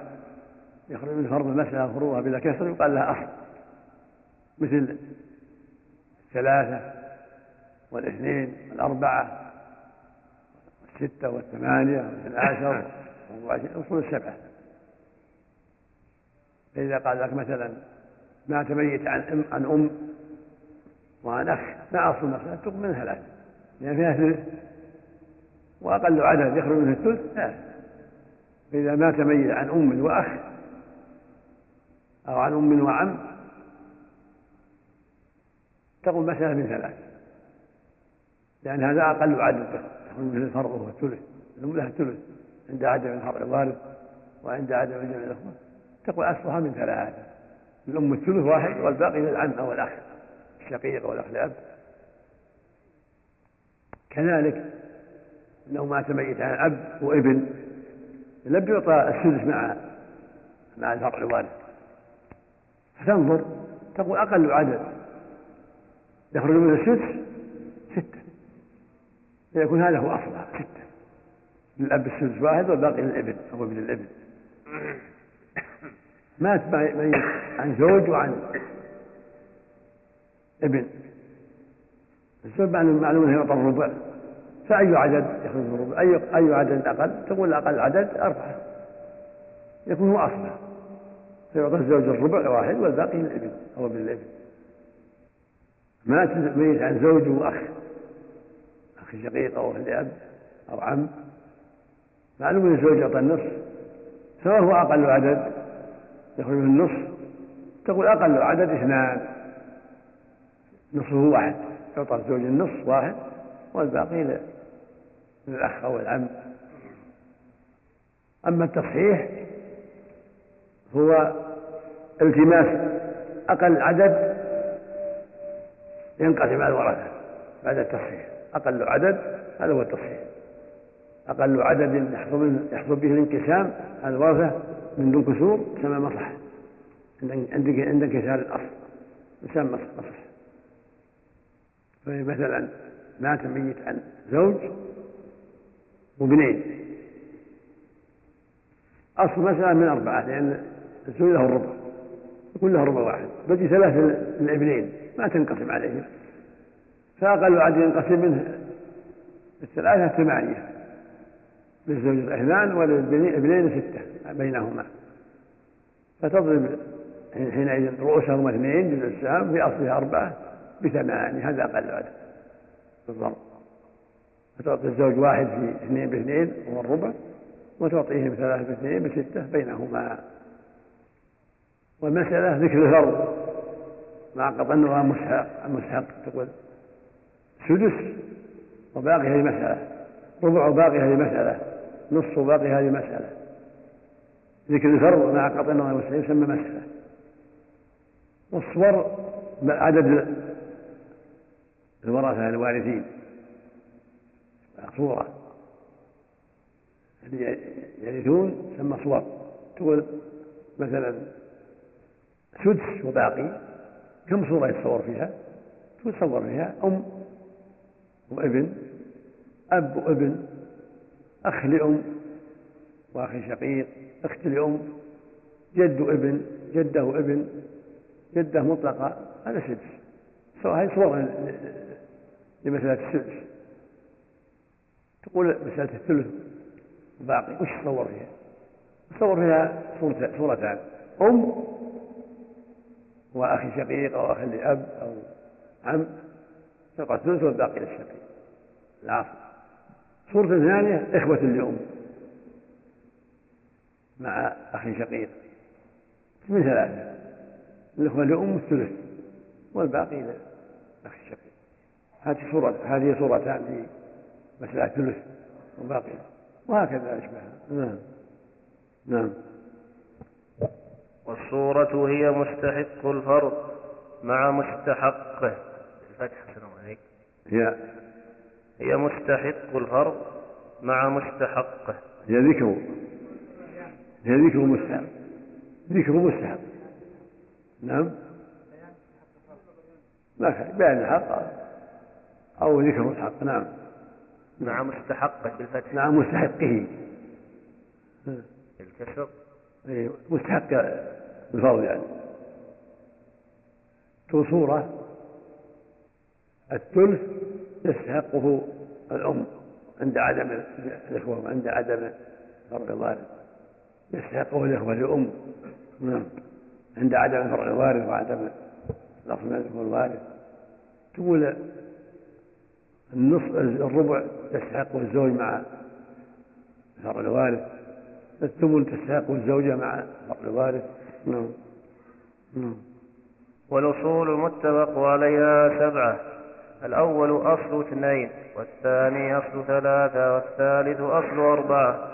يخرج من فرض المسألة فروها بلا كسر يقال لها أصل. مثل الثلاثة والإثنين والأربعة والستة والثمانية والعشر أصول السبعة. فإذا قال لك مثلا ما تميت عن أم عن أم وعن أخ ما أصل المسألة؟ تقبل من ثلاثة. لأن فيها ثلث. وأقل عدد يخرج منه الثلث ثلاثة فإذا مات ميت عن أم وأخ أو عن أم وعم تقوم مسألة من ثلاث لأن هذا أقل عدد منه الفرق وهو الثلث لها الثلث عند عدم الفرع الوارث وعند عدم جمع الأخوة. تقول أصلها من ثلاثة. الأم الثلث واحد والباقي للعم أو الأخ الشقيق أو الأخ لأب. كذلك لو مات ميت عن أب وابن الأب يعطى السدس مع مع الفرع الوارث فتنظر تقول أقل عدد يخرج من السدس فيكون هذا هو أصلها ستة للأب السدس واحد والباقي للابن أو ابن الابن. مات ميت عن زوج وعن ابن. الزوج معلوم انه يعطى الربع فأي عدد يخرج الربع أي أي عدد أقل؟ تقول أقل عدد أربعة. يكون هو أصلها فيعطى الزوج الربع واحد والباقي للابن أو ابن الابن. مات ميت عن زوج وأخ. أخ شقيق أو لأب أو عم معلوم أن الزوج يعطى النصف. سواء هو أقل عدد يخرج من النصف. تقول أقل عدد اثنان. نصفه واحد. يعطى الزوج النصف واحد. والباقي للأخ أو العم. أما التصحيح هو التماس. أقل عدد ينقسم على الورثة بعد التصحيح. أقل عدد هذا هو التصحيح. أقل عدد يحصل به الانقسام الورثة من دون كسور يسمى مصح عند عند انكسار الأصل يسمى مصح فمثلا مات ميت عن زوج وابنين أصل مسألة من أربعة لأن الزوج له الربع يكون له ربع واحد. بقي ثلاث الابنين ما تنقسم عليهم فأقل عدد ينقسم منه. الثلاثة ثمانية للزوج اثنان وللابنين ستة بينهما. فتضرب حينئذ رؤوسهما اثنين جزء في أصلها أربعة بثمانية هذا أقل عدد بالضرب فتعطي الزوج واحد في اثنين باثنين وهو الربع وتعطيه بثلاثة باثنين بستة بينهما. والمسألة ذكر الفرض. مع قطع النظام مستحق المستحق تقول. سدس وباقي هذه مسألة ربع باقي هذه مسألة نصف باقي هذه مسألة ذكر الفرض مع قطع النظام المستحق يسمى مسألة. والصور عدد الورثة الوارثين. صورة اللي يرثون يسمى صور تقول مثلا سدس وباقي كم صورة يتصور فيها؟ تصور فيها أم وابن أب وابن أخ لأم وأخ شقيق أخت لأم جد وابن جده وابن جده مطلقة هذا سدس. هذه صور لمسألة السدس. تقول مسألة الثلث باقي وش تصور فيها؟ تصور فيها صورتان. أم وأخي شقيق أو أخ لأب أو عم. يبقى الثلث والباقي للشقيق العاصر صورة ثانية إخوة لأم مع أخ شقيق. من ثلاثة؟ الإخوة لأم الثلث والباقي لأخ الشقيق هذه صورة هذه صورتان في مسألة ثلث وباقي. وهكذا أشبهها. نعم. نعم. والصورة هي مستحق الفرض مع مستحقه. الفتح هي هي مستحق الفرض مع مستحقه. هي ذكر هي ذكر مستحق ذكر مستحق. نعم؟ ما بيان الحق أو ذكر الحق نعم. مع مستحقه بالفتح مع مستحقه. الكسر. مستحق الفرض يعني. في صورة الثلث يستحقه الأم عند عدم الإخوة وعند عدم فرق الوارث. يستحقه الإخوة لأم. نعم. عند عدم فرق الوارث وعدم الأصل من الوارث. تقول النصف الربع يستحقه الزوج مع فرق الوارث. الثمن تستحقه الزوجة مع فرق الوارث. نعم. نعم. والأصول المتفق عليها سبعة. الأول أصل اثنين والثاني أصل ثلاثة والثالث أصل أربعة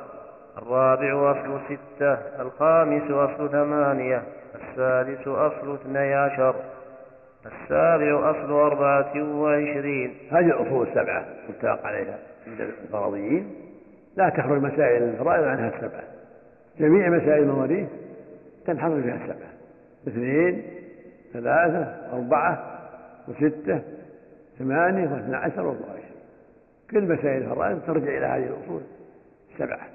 الرابع أصل ستة الخامس أصل ثمانية السادس أصل اثني عشر السابع أصل أربعة وعشرين. هذه الأصول السبعة متفق عليها عند الفرضيين. لا تخرج مسائل الفرائض عنها السبعة. جميع مسائل المواريث تنحصر فيها السبعة. اثنين ثلاثة أربعة وستة ثمانية واثنى عشر واربعة كل مسائل الفرائض ترجع إلى هذه الأصول السبعة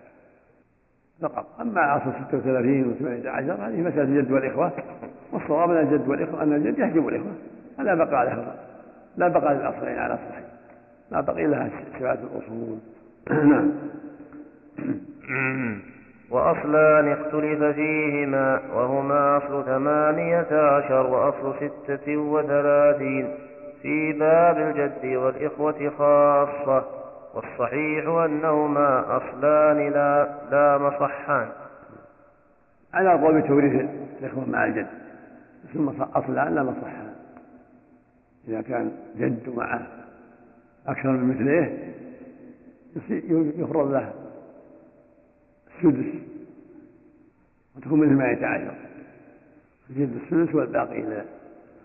فقط. أما ستة وثلاثين وثمانية عشر هذه مسألة الجد والإخوة. والصواب أن الجد والإخوة أن الجد يحجب الإخوة. فلا بقاء له لا بقاء للأصلين على الصحيح لا بقي لها سبعة الأصول. نعم. وأصلان اختلف فيهما وهما أصل ثمانية عشر وأصل ستة وثلاثين. في باب الجد والإخوة خاصة والصحيح أنهما أصلان لا لا مصحان. على قول توريث الإخوة مع الجد ثم أصلان لا مصحان. إذا كان جد معه أكثر من مثليه يفرض له السدس وتكون مثل ما يتعلق الجد السدس والباقي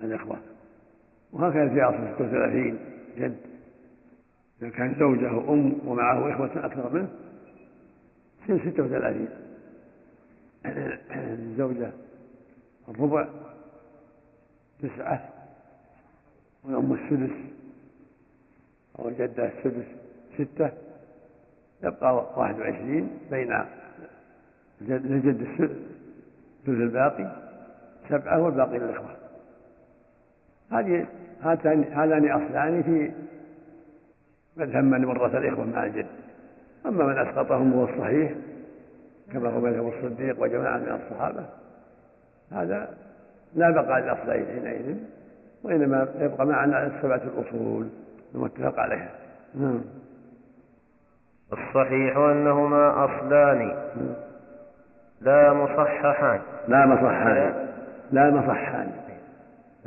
للإخوة وهكذا في أصل 36 جد. إذا كان زوجة أم ومعه إخوة أكثر منه يصير 36 الزوجة الربع تسعة والأم السدس أو الجدة السدس ستة يبقى واحد وعشرين بين الجد الثلث الباقي سبعة والباقي للإخوة. هذه هذان أصلان في من ورث الإخوة مع الجد أما من أسقطهم هو الصحيح كما هو مذهب الصديق وجماعة من الصحابة. هذا لا بقاء للأصلين حينئذ وإنما يبقى معنا السبعة الأصول المتفق عليها. نعم. الصحيح أنهما أصلان. لا مصححان. لا مصححان. لا مصححان.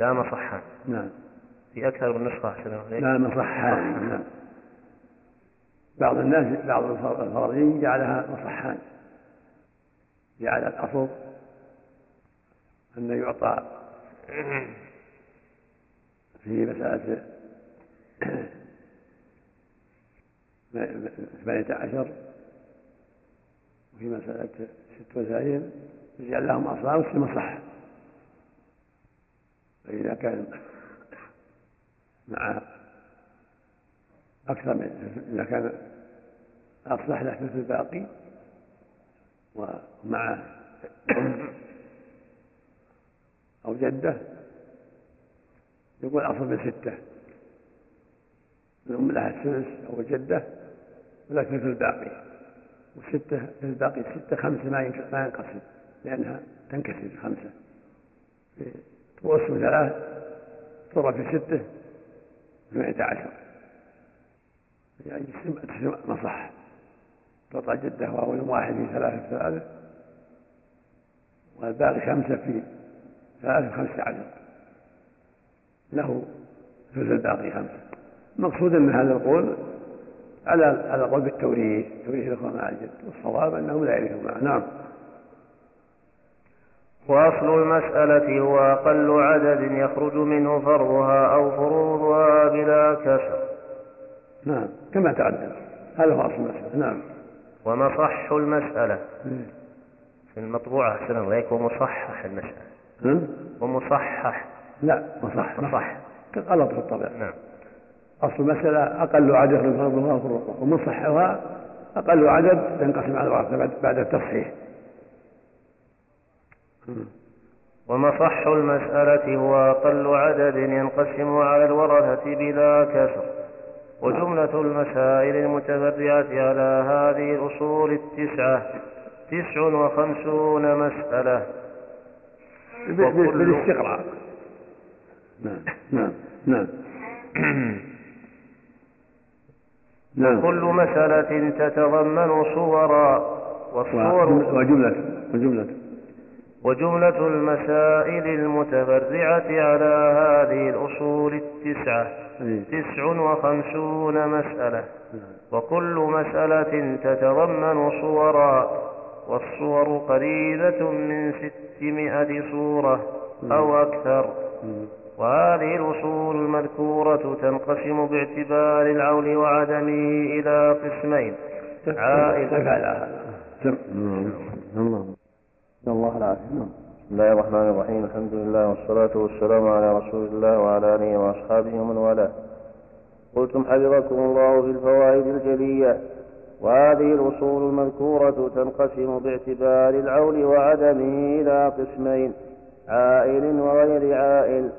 لا مصححان نعم. في أكثر من نسخة لا مصححان نعم. بعض الناس بعض الفرضيين جعلها مصحان جعل الأصل أن يعطى في مسألة ثمانية عشر وفي مسألة ست وثلاثين يجعل لهم أصلاب وتسمى صح فإذا كان مع أكثر من إذا كان أصلح له مثل الباقي ومع أو جدة يقول أصل من ستة. الأم لها الثلث أو الجدة ولكن في الباقي. والستة الباقي الستة خمسة ما ينقسم لأنها تنكسر خمسة. رؤوس ثلاث تضرب في ستة ثمانية عشر. يعني مصح تعطى جدة وهو يوم واحد في ثلاثة ثلاثة. والباقي خمسة في ثلاثة خمسة عشر. له ثلث الباقي خمسة. المقصود أن هذا القول على على القول بالتوريث. توريث الإخوة مع الجد. والصواب أنهم لا يرثون. معه نعم. وأصل المسألة هو أقل عدد يخرج منه فرضها أو فروضها بلا كسر. نعم كما تقدم هذا هو أصل المسألة. نعم. ومصح المسألة. في المطبوعة أحسن الله ومصحح المسألة. ومصحح. لا مصح مصح غلط في الطبع نعم. أصل المسألة أقل عدد من فرضها وفروضها ومصحها أقل عدد ينقسم على بعد التصحيح. ومصح المسألة هو أقل عدد ينقسم على الورثة بلا كسر. وجملة المسائل المتفرعة على هذه الأصول التسعة تسع وخمسون مسألة. بالاستقراء. نعم نعم نعم. نعم. كل مسألة تتضمن صورا والصور وجملة وجملة. وجملة المسائل المتفرعة على هذه الأصول التسعة. تسع وخمسون مسألة. وكل مسألة تتضمن صورا والصور قليلة من ستمائة صورة أو أكثر. وهذه الأصول المذكورة تنقسم باعتبار العول وعدمه إلى قسمين. عائل الله العافية. بسم الله الرحمن الرحيم. الحمد لله والصلاة والسلام على رسول الله وعلى آله وأصحابه ومن والاه. قلتم حفظكم الله في الفوائد الجلية وهذه الأصول المذكورة تنقسم باعتبار العول وعدمه إلى قسمين عائل وغير عائل.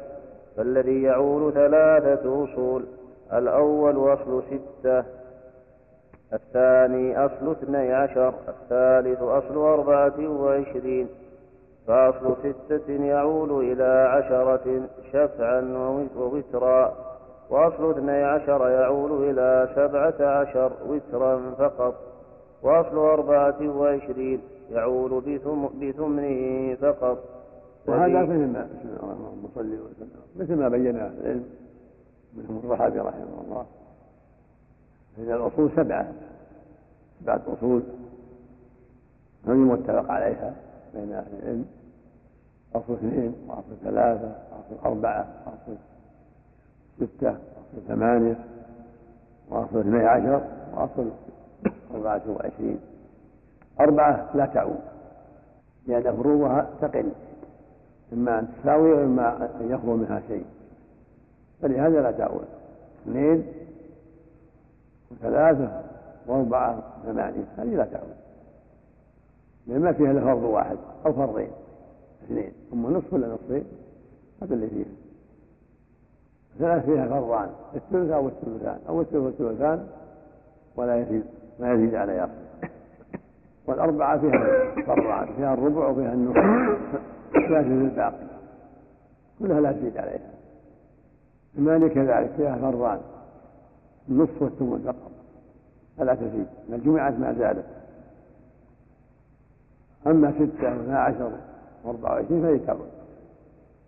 فالذي يعول ثلاثة أصول الأول أصل ستة الثاني أصل اثني عشر الثالث أصل أربعة وعشرين فأصل ستة يعول إلى عشرة شفعا ووترا وأصل اثني عشر يعول إلى سبعة عشر وترا فقط وأصل أربعة وعشرين يعول بثمنه فقط. وهذا مثل ما المصلي مثل ما بين العلم منهم الرحابي رحمه الله فإن الأصول سبعة. سبعة أصول. هم متفق عليها بين أهل العلم. أصل اثنين وأصل ثلاثة وأصل أربعة وأصل ستة وأصل ثمانية وأصل اثني عشر وأصل أربعة وعشرين. أربعة لا تعود لأن فروضها تقل. إما أن تساوي وإما أن يخلو منها شيء. فلهذا لا تعود. اثنين وثلاثة وأربعة ثمانية هذه لا تعود. لأن ما فيها إلا فرض واحد أو فرضين اثنين. أما نصف ولا نصفين؟ هذا اللي فيها. ثلاث فيها فرضان الثلث أو الثلثان أو الثلث والثلثان ولا يزيد ما يزيد على يصل والأربعة فيها فرضان فيها الربع وفيها النصف فيها الباقي. كلها لا تزيد عليها. ثمانية كذلك فيها فرضان. النصف والثمن فقط فلا تزيد بل جمعت ما زادت أما ستة واثنا عشر وأربعة وعشرين فهي تعود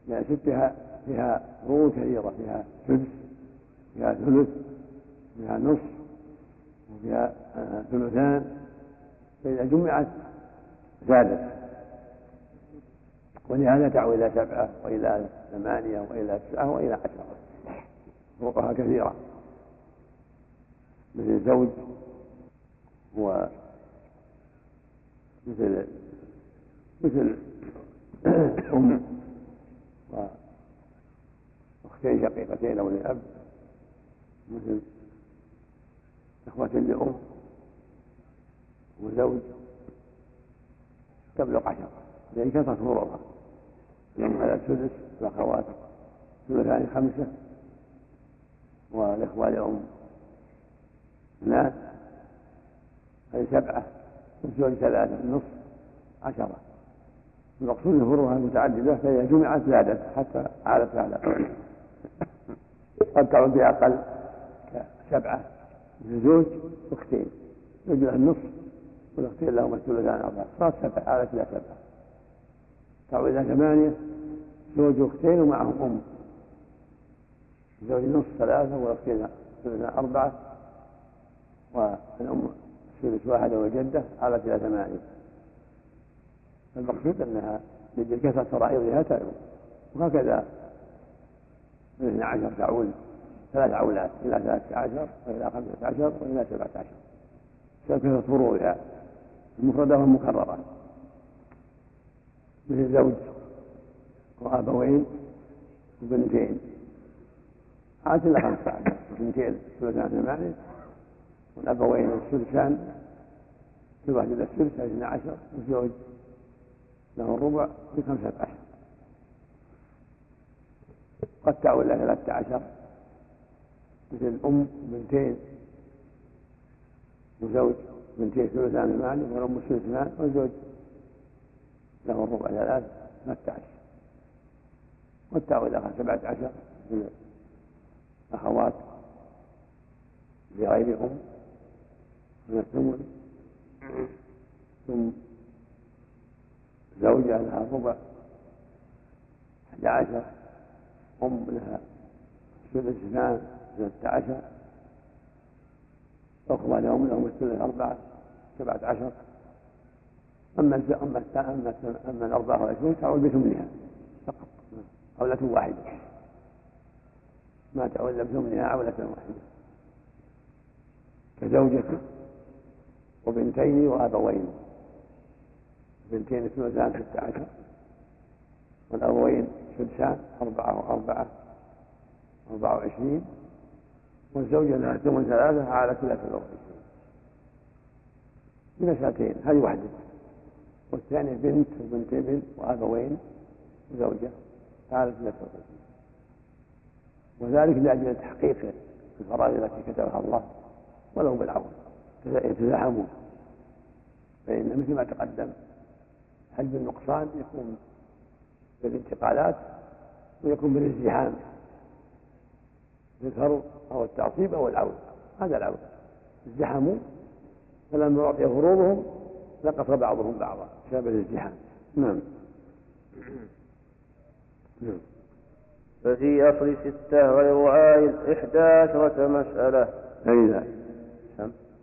لأن ستة فيها فروض كثيرة فيها سدس فيها ثلث فيها نصف وفيها آه، ثلثان. فإذا جمعت زادت. ولهذا تعود إلى سبعة وإلى ثمانية وإلى تسعة وإلى عشرة. فروقها كثيرة. مثل الزوج هو مثل أم وأختين شقيقتين أو لأب مثل إخوة لأم وزوج تبلغ عشرة. لأن كثرة فروضها الأم على السدس الأخوات ثلثان خمسة والإخوة لأم اثنان هذه سبعة. والزوج ثلاثة. النصف عشرة. المقصود الفروع المتعددة فإذا جمعت زادت حتى عادت على قد تعود بأقل كسبعة. مثل زوج أختين. له النصف. والأختين لهما الثلثان أربعة. صارت سبعة. عادت إلى سبعة. تعود إلى ثمانية. زوج أختين ومعهم أم. زوج نصف ثلاثة والأختين ثلثان أربعة. والأم الثلث واحدة والجدة عادت إلى ثمانية المقصود أنها من كثرة فرائضها تعود. وهكذا من اثنى عشر تعود ثلاث عولات إلى ثلاثة عشر وإلى خمسة عشر وإلى سبعة عشر. بسبب كثرة فروضها. المفردة والمكررة مثل زوج وأبوين وبنتين. عاد إلى خمسة عشر. بنتين ثلثان ثمانية والأبوين الثلثان كل واحد إلى الثلث اثنا عشر والزوج له الربع بخمسة عشر. قد تعول إلى ثلاثة عشر. مثل الأم بنتين وزوج بنتين ثلثان المال والأم ثلثان والزوج له الربع ثلاث ثلاثة عشر. قد تعول إلى سبعة عشر. من الأخوات لغير أم. من الثمن. ثم زوجة لها الربع أحد عشر. أم لها ثلث اثنان ثلاثة عشر. أخوة لهم لهم الثلث أربعة سبعة عشر. أما أما أما أما الأربعة والعشرون تعود بثمنها فقط عولة واحدة. ما تعول بثمنها عولة واحدة. كزوجة وبنتين وأبوين. بنتين اثنتان ستة عشر. والأبوين سدسان أربعة وأربعة أربعة وعشرين. والزوجة لها ثمن ثلاثة على ثلاثة وعشرين بنسأتين هذه واحدة. والثانية بنت وبنت ابن وأبوين وزوجة على ثلاثة وعشرين وذلك لأجل تحقيق الفرائض التي كتبها الله ولو بالعون يتزاحمون فإن مثل ما تقدم حجب النقصان يكون بالانتقالات ويكون بالازدحام؟ بالفرض أو التعصيب أو العود هذا العود ازدحموا فلما أعطي فروضهم نقص بعضهم بعضا بسبب الازدحام. نعم. نعم. ففي أصل ستة غير عائل إحدى عشرة مسألة. أي نعم.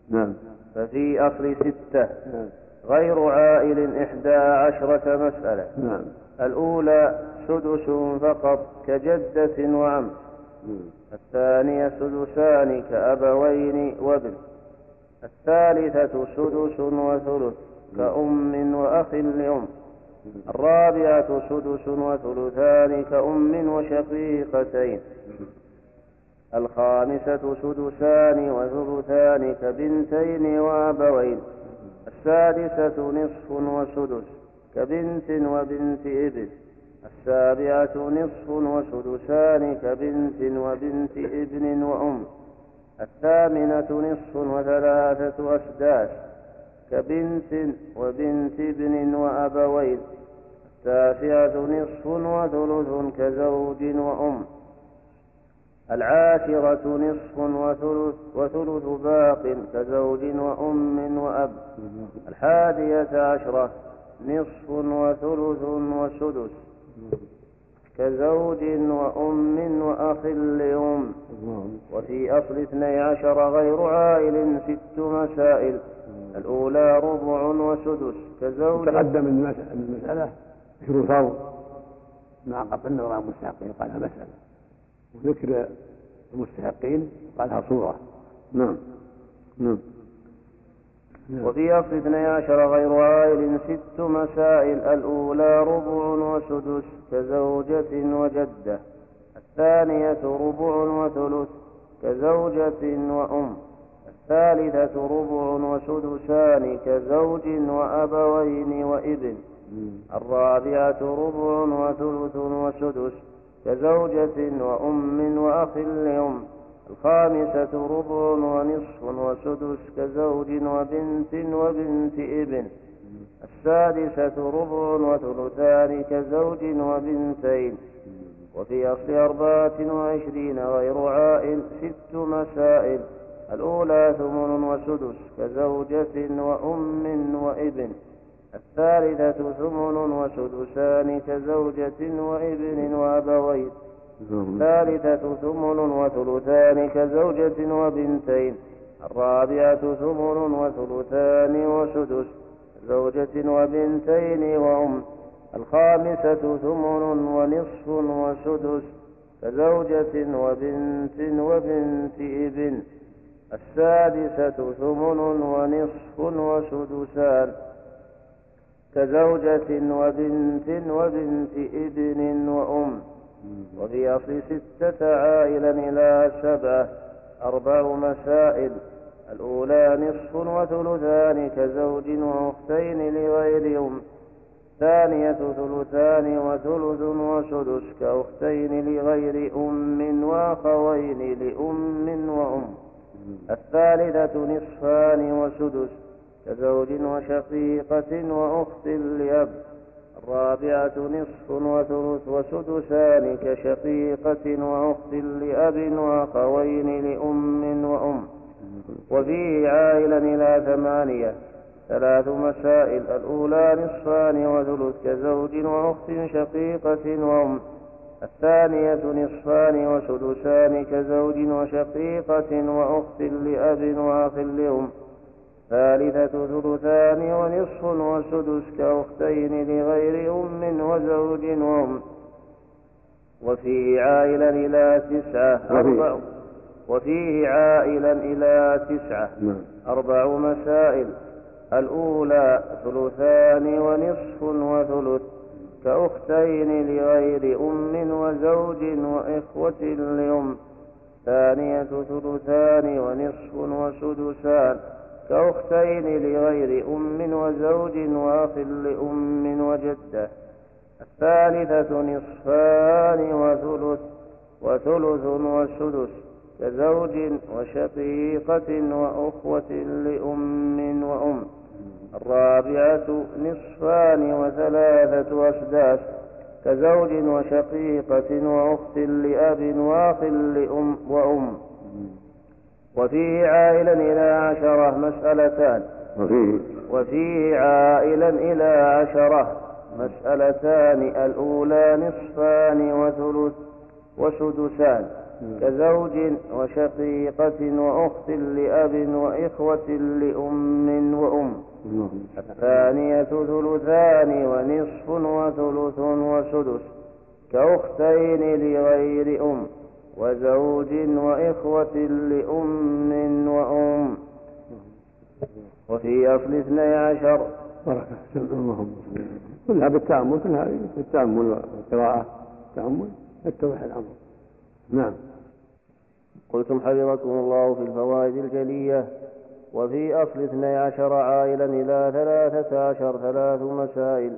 نعم. ففي أصل ستة. نعم. غير عائل إحدى عشرة مسألة. نعم. الأولى سدس فقط كجدة وعم. نعم. الثانية سدسان كأبوين وابن. الثالثة سدس وثلث كأم وأخ لأم. الرابعة سدس وثلثان كأم وشقيقتين. الخامسة سدسان وثلثان كبنتين وأبوين. السادسة نصف وسدس كبنت وبنت إبن. السابعة نصف وسدسان كبنت وبنت إبن وأم. الثامنة نصف وثلاثة أسداس كبنت وبنت إبن وأبوين. التاسعة نصف وثلث كزوج وأم. العاشرة نصف وثلث, وثلث باق كزوج وأم وأب. الحادية عشرة نصف وثلث وسدس كزوج وأم وأخ لأم. وفي أصل اثني عشر غير عائل ست مسائل. الأولى ربع وسدس كزوج تقدم المسألة الفرض مع قطع النظر مستحقين قالها مسألة وذكر المستحقين قالها صورة. نعم. نعم. وفي أصل اثني عشر غير عائل ست مسائل الأولى ربع وسدس كزوجة وجدة الثانية ربع وثلث كزوجة وأم الثالثة ربع وسدسان كزوج وأبوين وإبن الرابعة ربع وثلث وسدس كزوجة وأم وأخ لأم الخامسة ربع ونصف وسدس كزوج وبنت وبنت ابن. السادسة ربع وثلثان كزوج وبنتين. وفي أصل أربعة وعشرين غير عائل ست مسائل. الأولى ثمن وسدس كزوجة وأم وابن. الثالثة ثمن وسدسان كزوجة وابن وأبوين. الثالثة ثمن وثلثان كزوجة وبنتين. الرابعة ثمن وثلثان وسدس زوجة وبنتين وأم. الخامسة ثمن ونصف وسدس كزوجة وبنت وبنت ابن. السادسة ثمن ونصف وسدسان كزوجة وبنت وبنت ابن وأم. وفي أصل ستة عائلا إلى سبعة أربع مسائل. الأولى نصف وثلثان كزوج وأختين لغير أم. الثانية ثلثان وثلث وسدس كأختين لغير أم وأخوين لأم وأم. الثالثة نصفان وسدس كزوج وشقيقة وأخت لأب الرابعة نصف وثلث وسدسان كشقيقة وأخت لأب وأخوين لأم وأم. وفيه عائلا إلى ثمانية ثلاث مسائل الأولى نصفان وثلث كزوج وأخت شقيقة وأم الثانية نصفان وسدسان كزوج وشقيقة وأخت لأب وأخ لأم. ثالثة ثلثان ونصف وسدس كأختين لغير أم وزوج وأم. وفيه عائلا إلى تسعة. أربع وفيه عائلا إلى تسعة. نعم. أربع مسائل. الأولى ثلثان ونصف وثلث كأختين لغير أم وزوج وإخوة لأم. ثانية ثلثان ونصف وسدسان. كأختين لغير أم وزوج وأخ لأم وجدة. الثالثة نصفان وثلث وثلث وسدس كزوج وشقيقة وأخوة لأم وأم. الرابعة نصفان وثلاثة أسداس كزوج وشقيقة وأخت لأب وأخ لأم وأم. وفيه عائلا إلى عشرة مسألتان. وفيه وفيه عائلا إلى عشرة مسألتان الأولى نصفان وثلث وسدسان. كزوج وشقيقة وأخت لأب وإخوة لأم وأم. الثانية ثلثان ونصف وثلث وسدس. كأختين لغير أم. وزوج وإخوة لأم وأم. وفي أصل اثني عشر. بركة اللهم كلها بالتأمل كلها بالتأمل والقراءة. التأمل يتضح الأمر. نعم. قلتم حفظكم الله في الفوائد الجلية. وفي أصل اثني عشر عائلا إلى ثلاثة عشر ثلاث مسائل.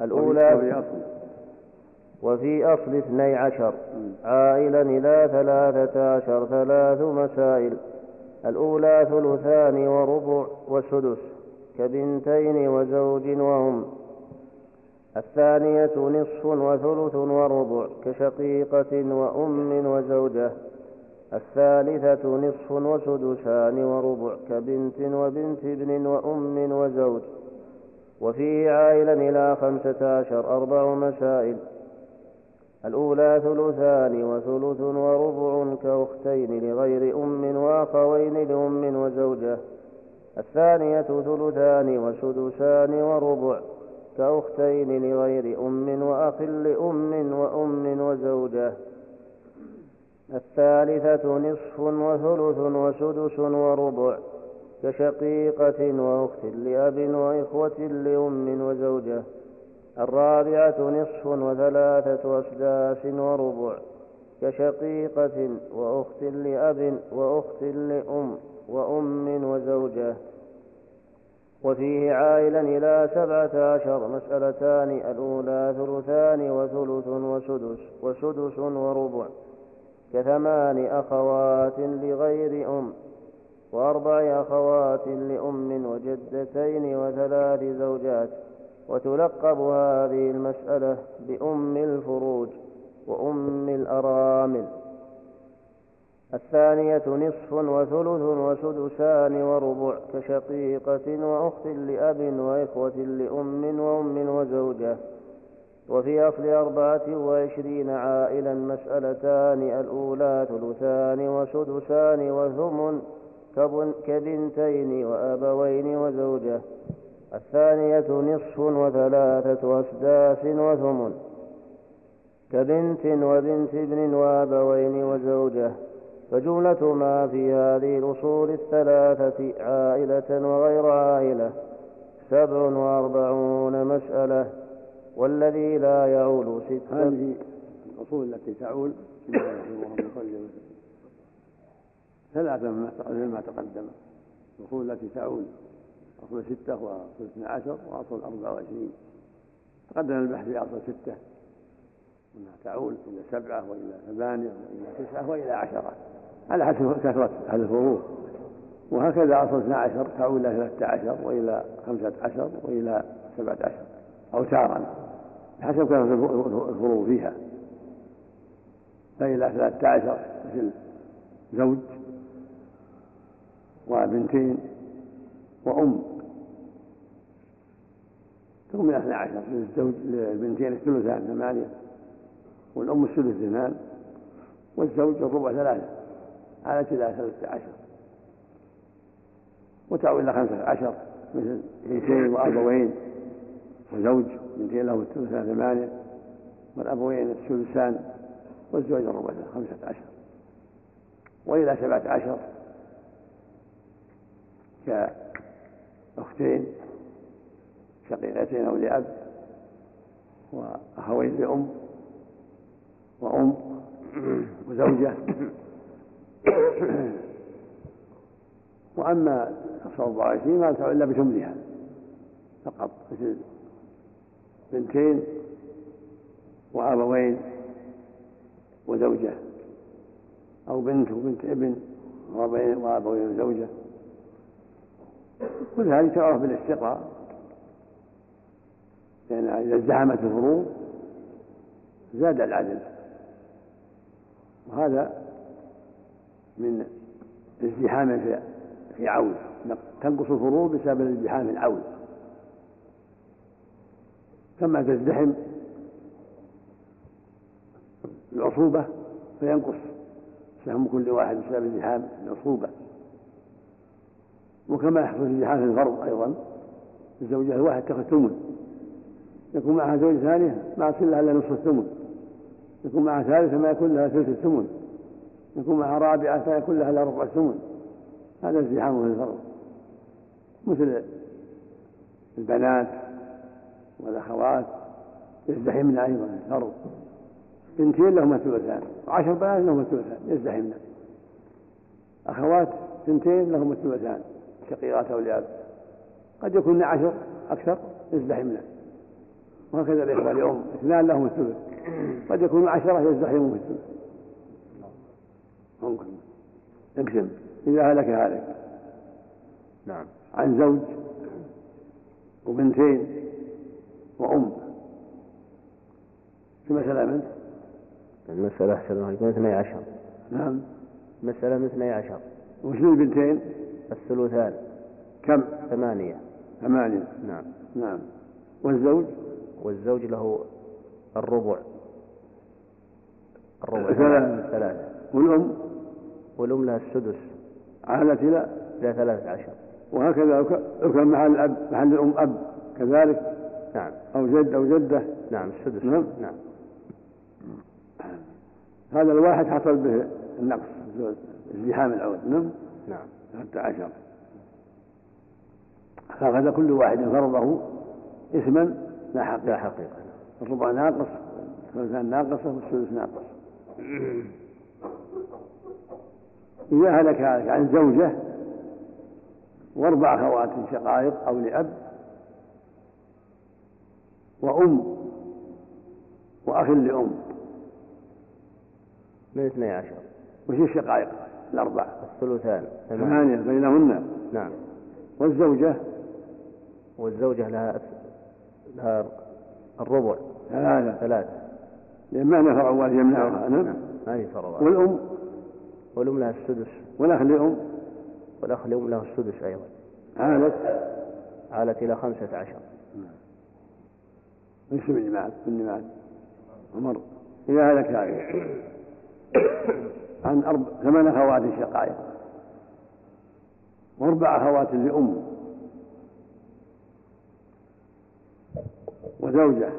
الأولى وفي أصل اثني عشر. عائلا إلى ثلاثة عشر ثلاث مسائل. الأولى ثلثان وربع وسدس كبنتين وزوج وهم. الثانية نصف وثلث وربع كشقيقة وأم وزوجة. الثالثة نصف وسدسان وربع كبنت وبنت ابن وأم وزوج. وفيه عائلا إلى خمسة عشر أربع مسائل. الأولى ثلثان وثلث وربع كأختين لغير أم وأخوين لأم وزوجة. الثانية ثلثان وسدسان وربع كأختين لغير أم وأخ لأم وأم وزوجة. الثالثة نصف وثلث وسدس وربع كشقيقة وأخت لأب وإخوة لأم وزوجة. الرابعة نصف وثلاثة أسداس وربع كشقيقة وأخت لأب وأخت لأم وأم وزوجة. وفيه عائلا إلى سبعة عشر مسألتان الأولى ثلثان وثلث وسدس وسدس وربع. كثمان أخوات لغير أم وأربع أخوات لأم وجدتين وثلاث زوجات. وتلقب هذه المسألة بأم الفروج وأم الأرامل. الثانية نصف وثلث وسدسان وربع كشقيقة وأخت لأب وإخوة لأم وأم وزوجة. وفي أصل أربعة وعشرين عائلا مسألتان الأولى ثلثان وسدسان وثمن كبنتين وأبوين وزوجة. الثانية نصف وثلاثة أسداس وثمن كبنت وبنت ابن وأبوين وزوجة فجملة ما في هذه الأصول الثلاثة عائلة وغير عائلة سبع وأربعون مسألة والذي لا يعول ستة هذه الأصول التي تعول ثلاثة مما تقدم. الأصول التي تعول. أصل ستة وأصل اثنى عشر وأصل أربعة وعشرين. تقدم البحث في أصل ستة. أنها تعول إلى سبعة وإلى ثمانية وإلى تسعة وإلى عشرة. على حسب كثرة هذه الفروض. وهكذا أصل اثنى عشر تعول إلى ثلاثة عشر وإلى خمسة عشر وإلى سبعة عشر. أوتارا حسب كثرة الفروض فيها. فإلى ثلاثة عشر مثل زوج وبنتين وأم. ثم من اثنى عشر للزوج للبنتين الثلثان ثمانية والأم الثلث اثنان والزوج الربع ثلاثة على إلى ثلاثة عشر. وتعود إلى خمسة عشر مثل بنتين وأبوين وزوج بنتين له الثلثان ثمانية والأبوين الثلثان والزوج الربع خمسة عشر. وإلى سبعة عشر كأختين شقيقتين أو لأب وأخوين لأم وأم وزوجة. وأما الصوم وعشرين ما تدفع إلا بثمنها فقط مثل بنتين وأبوين وزوجة. أو بنت وبنت ابن وأبوين وزوجة. كل هذه تعرف بالاستقراء لأن إذا ازدحمت الفروض زاد العدد. وهذا من ازدحام في في عول تنقص الفروض بسبب الازدحام العول كما تزدحم العصوبة فينقص سهم كل واحد بسبب ازدحام العصوبة. وكما يحصل ازدحام الفرض أيضا الزوجة الواحد تأخذ ثمن. يكون معها زوجة ثانية ما يصير لها إلا نصف الثمن. يكون معها ثالثة ما يكون لها ثلث الثمن. يكون معها رابعة فيكون لها إلا ربع الثمن. هذا ازدحام في الفرض مثل البنات والأخوات يزدحمن أيضا الفرض بنتين لهما الثلثان وعشر بنات لهما الثلثان يزدحمن. أخوات بنتين لهما الثلثان شقيقات لأب قد يكون عشر أكثر يزدحمن. وهكذا الإخوة اليوم. اثنان لهم الثلث. قد يكون عشرة يزدحمون في الثلث. ممكن. اقسم إذا هلك هالك. نعم. عن زوج وبنتين وأم. في مسألة من؟ المسألة أحسن الله يكون اثني عشر. نعم. مسألة من اثني عشر. وش البنتين؟ الثلثان. كم؟ ثمانية. ثمانية. نعم. نعم. والزوج؟ والزوج له الربع. الربع. ثلاثة ثلاثة. والأم؟ والأم لها السدس. عالت إلى إلى ثلاثة عشر. وهكذا لو كان محل الأب محل الأم أب كذلك؟ نعم. أو جد أو جدة؟ نعم السدس. نعم. نعم. هذا الواحد حصل به النقص ازدحام العود نعم. نعم. عشر. فأخذ كل واحد فرضه اسما لا حقيقة لا حقيقة. الربع ناقص الثلثان ناقصة والثلث ناقص. إذا هلك هلك عن زوجة وأربع أخوات شقائق أو لأب وأم وأخ لأم. من اثني عشر. وش الشقائق؟ الأربع. الثلثان. ثمانية. بينهن. نعم. والزوجة؟ والزوجة لها لها الربع. ثلاثة. ثلاثة. لأن ما فرع والد يمنعها نعم. ما هي فرض؟ والأم؟ والأم لها السدس. والأخ لأم؟ والأخ الأم له السدس أيضا. عالت؟ عالت إلى خمسة عشر. ليس من معك من معك عمر. إذا هلك عن أربع ثمان أخوات شقائق. وأربع أخوات لأم. وزوجة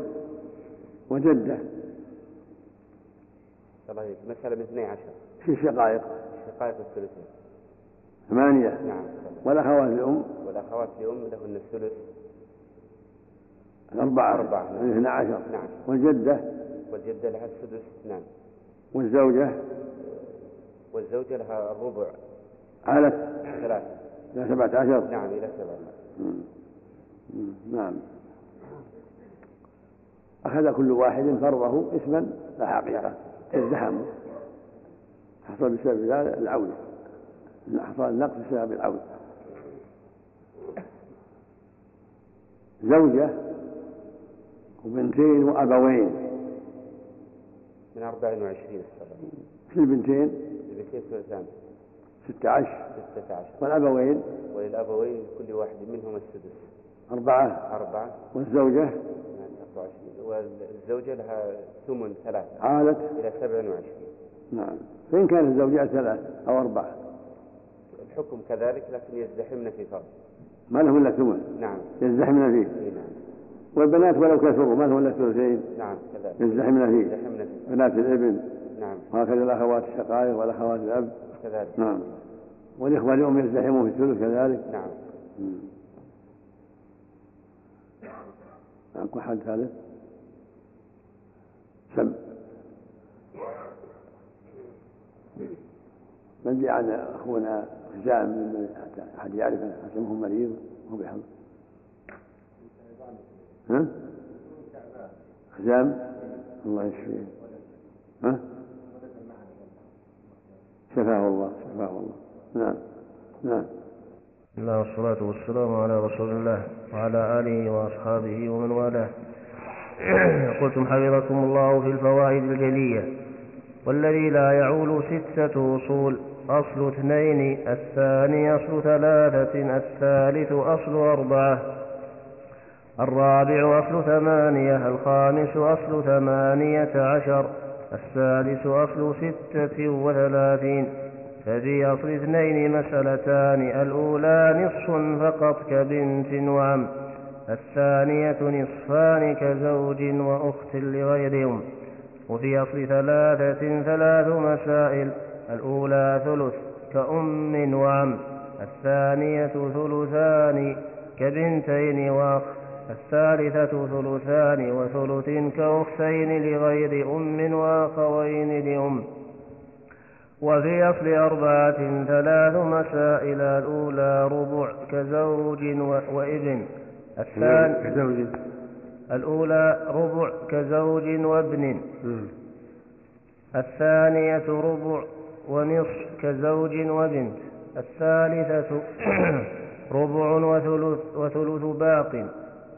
وجدة. الله مسألة من اثني عشر. في الشقائق شقائق الثلثين ثمانية. نعم. والأخوات لأم والأخوات لأم لهن الثلث. الأربعة أربعة. يعني اثنا عشر. نعم. والجدة. والجدة لها السدس نعم. والزوجة. والزوجة لها الربع. علت ثلاثة إلى سبعة عشر. نعم إلى سبعة. نعم. أخذ كل واحد فرضه اسما لا حقيقة ازدحموا حصل بسبب ذلك العود حصل النقص بسبب العود زوجة وبنتين وأبوين. من أربع وعشرين السنة في البنتين البنتين ثلثان ستة عشر. ستة عشر. والأبوين. وللأبوين كل واحد منهم السدس. أربعة. أربعة. والزوجة. والزوجة لها ثمن ثلاثة عادت؟ إلى سبع وعشرين. نعم. فإن كانت الزوجات ثلاث أو أربعة؟ الحكم كذلك لكن يزدحمن في فرض. ما له إلا ثمن؟ نعم. يزدحمن فيه؟ إيه نعم. والبنات ولو كثروا ما لهم إلا ثلثين؟ نعم كذلك. يزدحمن فيه؟ يزدحمن فيه. بنات الإبن؟ نعم. وهكذا الأخوات الشقائق والأخوات الأب؟ كذلك. نعم. والإخوة اليوم يزدحمون في الثلث كذلك؟ نعم. معكم حد ثالث؟ سم من عن أخونا خزام من أحد يعرف اسمه مريض هو بحظ ها؟ خزام الله يشفيه. ها؟ شفاه الله شفاه الله. نعم نعم. بسم الله والصلاة والسلام على رسول الله وعلى آله وأصحابه ومن والاه. قلتم حفظكم الله في الفوائد الجلية. والذي لا يعول ستة أصول أصل اثنين الثاني أصل ثلاثة الثالث أصل أربعة الرابع أصل ثمانية الخامس أصل ثمانية عشر السادس أصل ستة وثلاثين. ففي أصل اثنين مسألتان الأولى نصف فقط كبنت وعم. الثانية نصفان كزوج وأخت لغيرهم. وفي أصل ثلاثة ثلاث مسائل. الأولى ثلث كأم وعم. الثانية ثلثان كبنتين وأخ. الثالثة ثلثان وثلث كأختين لغير أم وأخوين لأم. وفي أصل أربعة ثلاث مسائل. الأولى ربع كزوج وإبن. الثاني كزوج. الأولى ربع كزوج وابن. الثانية ربع ونصف كزوج وبنت. الثالثة ربع وثلث, وثلث باق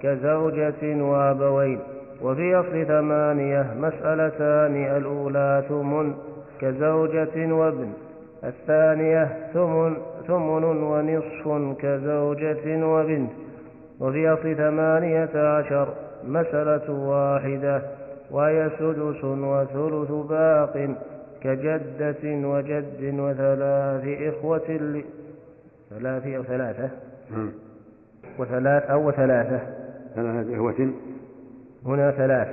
كزوجة وأبوين. وفي أصل ثمانية مسألتان الأولى ثمن كزوجة وابن. الثانية ثمن, ثمن ونصف كزوجة وبنت. وفي أصل ثمانية عشر مسألة واحدة وهي سدس وثلث باق كجدة وجد وثلاث إخوة ل... ثلاث أو ثلاثة؟ وثلاث أو ثلاثة. ثلاثة إخوة. هنا ثلاث.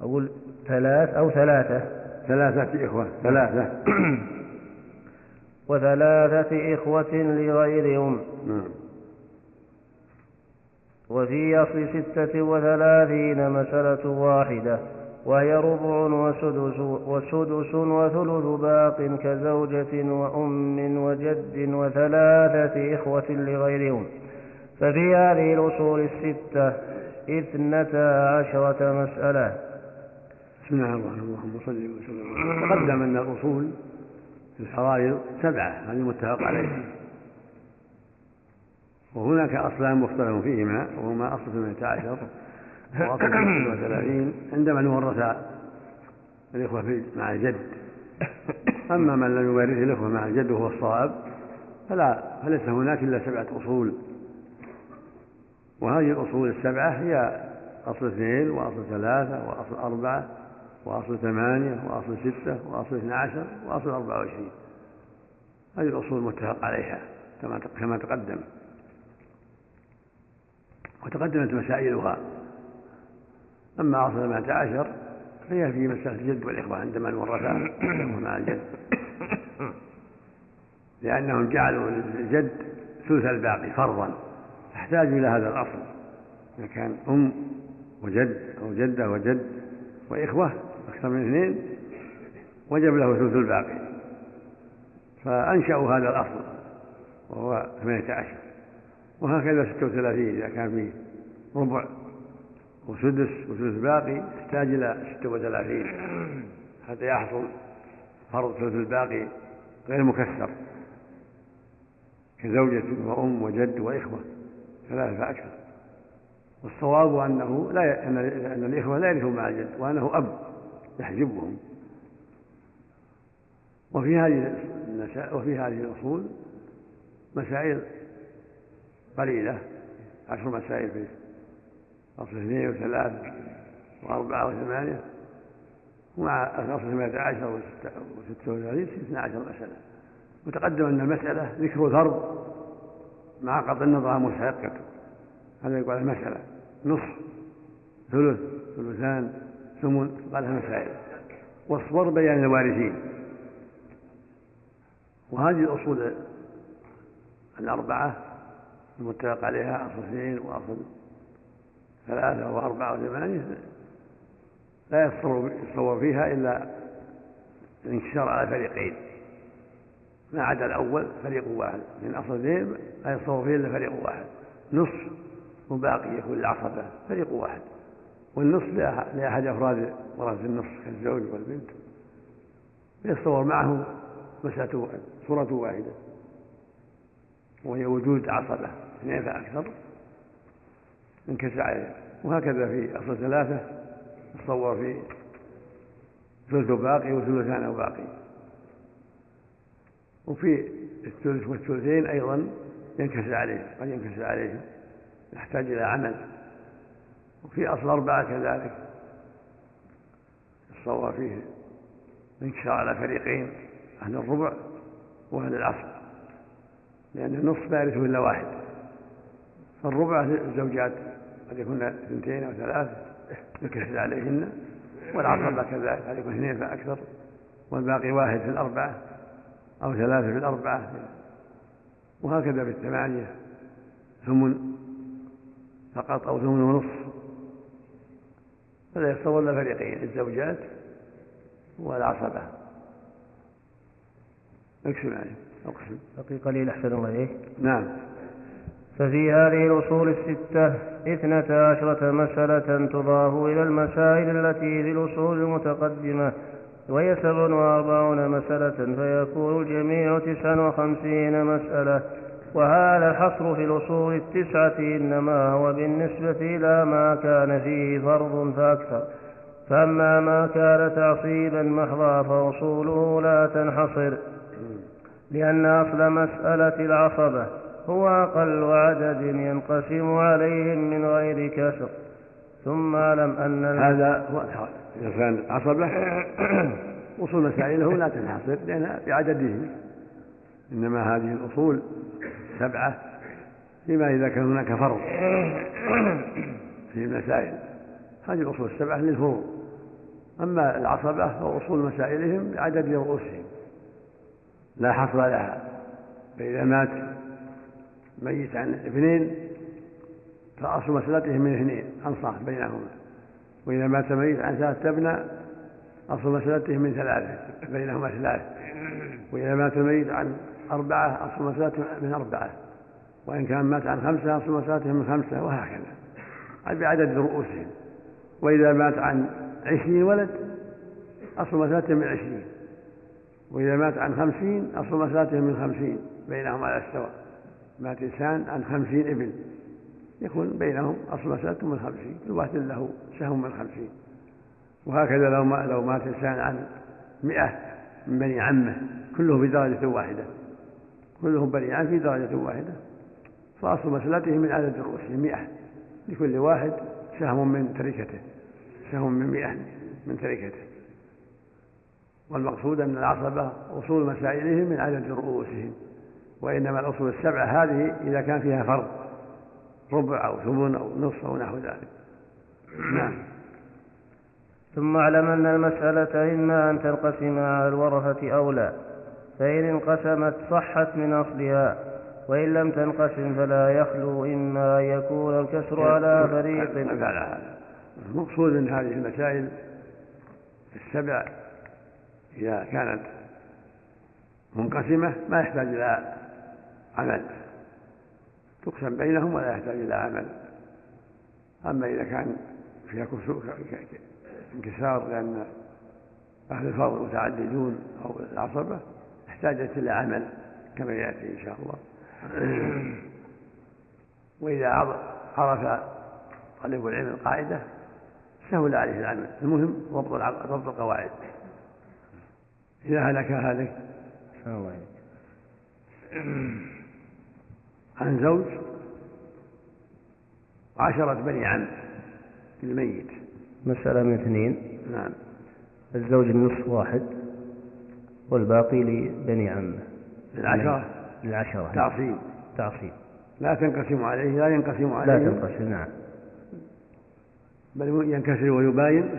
أقول ثلاث أو ثلاثة. ثلاثة إخوة ثلاثة. وثلاثة إخوة لغير أم نعم وفي أصل ستة وثلاثين مسألة واحدة وهي ربع وسدس, وسدس وثلث باق كزوجة وأم وجد وثلاثة إخوة لغيرهم. ففي هذه الأصول الستة اثنتا عشرة مسألة. بسم الله الرحمن الرحيم صل وسلم. تقدم أن الأصول في الفرائض سبعة هذه المتفق عليها. وهناك أصلان مختلف فيهما وهما أصل ثمانية عشر وأصل ستة وثلاثين عندما نورث الإخوة مع الجد. أما من لم يورث الإخوة مع الجد وهو الصواب فلا فليس هناك إلا سبعة أصول. وهذه الأصول السبعة هي أصل اثنين وأصل ثلاثة وأصل أربعة وأصل ثمانية وأصل ستة وأصل اثنى عشر وأصل أربعة وعشرين. هذه الأصول المتفق عليها كما كما تقدم. وتقدمت مسائلها. أما أصل ثمانية عشر فهي في مسألة الجد والإخوة عندما ورثا مع الجد لأنهم جعلوا للجد ثلث الباقي فرضا. فاحتاجوا إلى هذا الأصل. إذا كان أم وجد أو جدة وجد وإخوة أكثر من اثنين وجب له ثلث الباقي. فأنشأوا هذا الأصل وهو ثمانية عشر. وهكذا ستة وثلاثين إذا كان فيه ربع وسدس وثلث باقي يحتاج إلى ستة وثلاثين حتى يحصل فرض ثلث الباقي غير مكسر كزوجة وأم وجد وإخوة ثلاثة فأكثر والصواب أنه لا أن الإخوة لا يرثون مع الجد وأنه أب يحجبهم. وفي هذه وفي هذه الأصول مسائل قليلة عشر مسائل في أصل اثنين وثلاث وأربعة وثمانية ومع الأصل ثمانية عشر وستة وثلاثين اثنا عشر مسألة. وتقدم أن المسألة ذكر ضرب مع قطع النظر مستحقته هذا يقول المسألة نصف ثلث ثلثان ثمن قالها مسائل. واصبر بيان الوارثين. وهذه الأصول الأربعة المتفق عليها أصل اثنين وأصل ثلاثة وأربعة وثمانية لا يتصور فيها إلا الانكسار على فريقين. ما عدا الأول فريق واحد من أصل اثنين لا يتصور فيه إلا فريق واحد. نصف وباقي يكون العصبة فريق واحد. والنصف لأحد أفراد ورثة النصف كالزوج والبنت. يتصور معه مسألة صورة واحدة وهي وجود عصبة. اثنين فأكثر انكسر عليه وهكذا في أصل ثلاثة تصور في ثلث باقي وثلثان باقي. وفي الثلث والثلثين أيضا ينكسر عليه قد ينكسر عليه يحتاج إلى عمل. وفي أصل أربعة كذلك الصواب فيه انكسار على فريقين أهل الربع وأهل العصر. لأن النصف لا يرثه إلا واحد. فالربع الزوجات قد يكون اثنتين أو ثلاث يكسر عليهن والعصبة كذلك قد يكون اثنين فأكثر والباقي واحد في الأربعة أو ثلاثة في الأربعة. وهكذا في الثمانية ثمن فقط أو ثمن ونصف. فلا يتصور إلا فريقين الزوجات والعصبة أقسم عليه أقسم. بقي قليل أحسن الله إليه نعم. ففي هذه الأصول الستة اثنتا عشرة مسألة تضاف إلى المسائل التي في الأصول المتقدمة وهي سبع وأربعون مسألة فيكون الجميع تسعا وخمسين مسألة وهذا الحصر في الأصول التسعة إنما هو بالنسبة إلى ما كان فيه فرض فأكثر فأما ما كان تعصيبا محضا فأصوله لا تنحصر لأن أصل مسألة العصبة هو أقل عدد ينقسم عليهم من غير كسر. ثم أعلم أن هذا هو إذا كان عصبة أصول مسائله لا تنحصر لأنها بعددهم إنما هذه الأصول سبعة فيما إذا كان هناك فرض في المسائل هذه الأصول السبعة للفروض أما العصبة فأصول مسائلهم بعدد رؤوسهم. لا حصر لها. فإذا مات ميت عن اثنين فأصل مسألتهم من اثنين أنصاف بينهما. وإذا مات ميت عن ثلاثة ابنى أصل مسألتهم من ثلاثة بينهما ثلاث وإذا مات الميت عن أربعة أصل مسألتهم من أربعة. وإن كان مات عن خمسة أصل مسألتهم من خمسة وهكذا. بعدد رؤوسهم. وإذا مات عن عشرين ولد أصل مسألتهم من عشرين. وإذا مات عن خمسين أصل مسألتهم من خمسين بينهم على السواء. مات إنسان عن خمسين ابن يكون بينهم أصل مسألتهم من خمسين كل واحد له سهم من خمسين وهكذا لو ما لو مات إنسان عن مئة من بني عمه كله في درجة واحدة. كلهم بنيان في درجة واحدة. فأصل مسألته من عدد رؤوسهم مئة. لكل واحد سهم من تركته سهم من مئة من تركته. والمقصود أن العصبة أصول مسائلهم من عدد رؤوسهم. وإنما الأصول السبعة هذه إذا كان فيها فرض ربع أو ثمن أو نصف أو نحو ذلك. نعم. ثم اعلم أن المسألة إما أن تنقسم على الورثة أو لا فإن انقسمت صحت من أصلها وإن لم تنقسم فلا يخلو إما أن يكون الكسر على فريق. المقصود من هذه المسائل السبع إذا كانت منقسمة ما يحتاج إلى عمل. تقسم بينهم ولا يحتاج إلى عمل. أما إذا كان فيها انكسار لأن أهل الفضل متعددون أو العصبة احتاجت إلى عمل كما يأتي إن شاء الله. وإذا عرف طالب العلم القاعدة سهل عليه العمل. المهم ضبط ضبط القواعد. إذا هلك هالك. الله عن زوج عشرة بني عم للميت. مسألة من اثنين. نعم. الزوج النصف واحد والباقي لبني عمه للعشرة؟ للعشرة. تعصيب. تعصيب. لا تنقسم عليه لا ينقسم عليه. لا تنقسم نعم. بل ينكسر ويباين.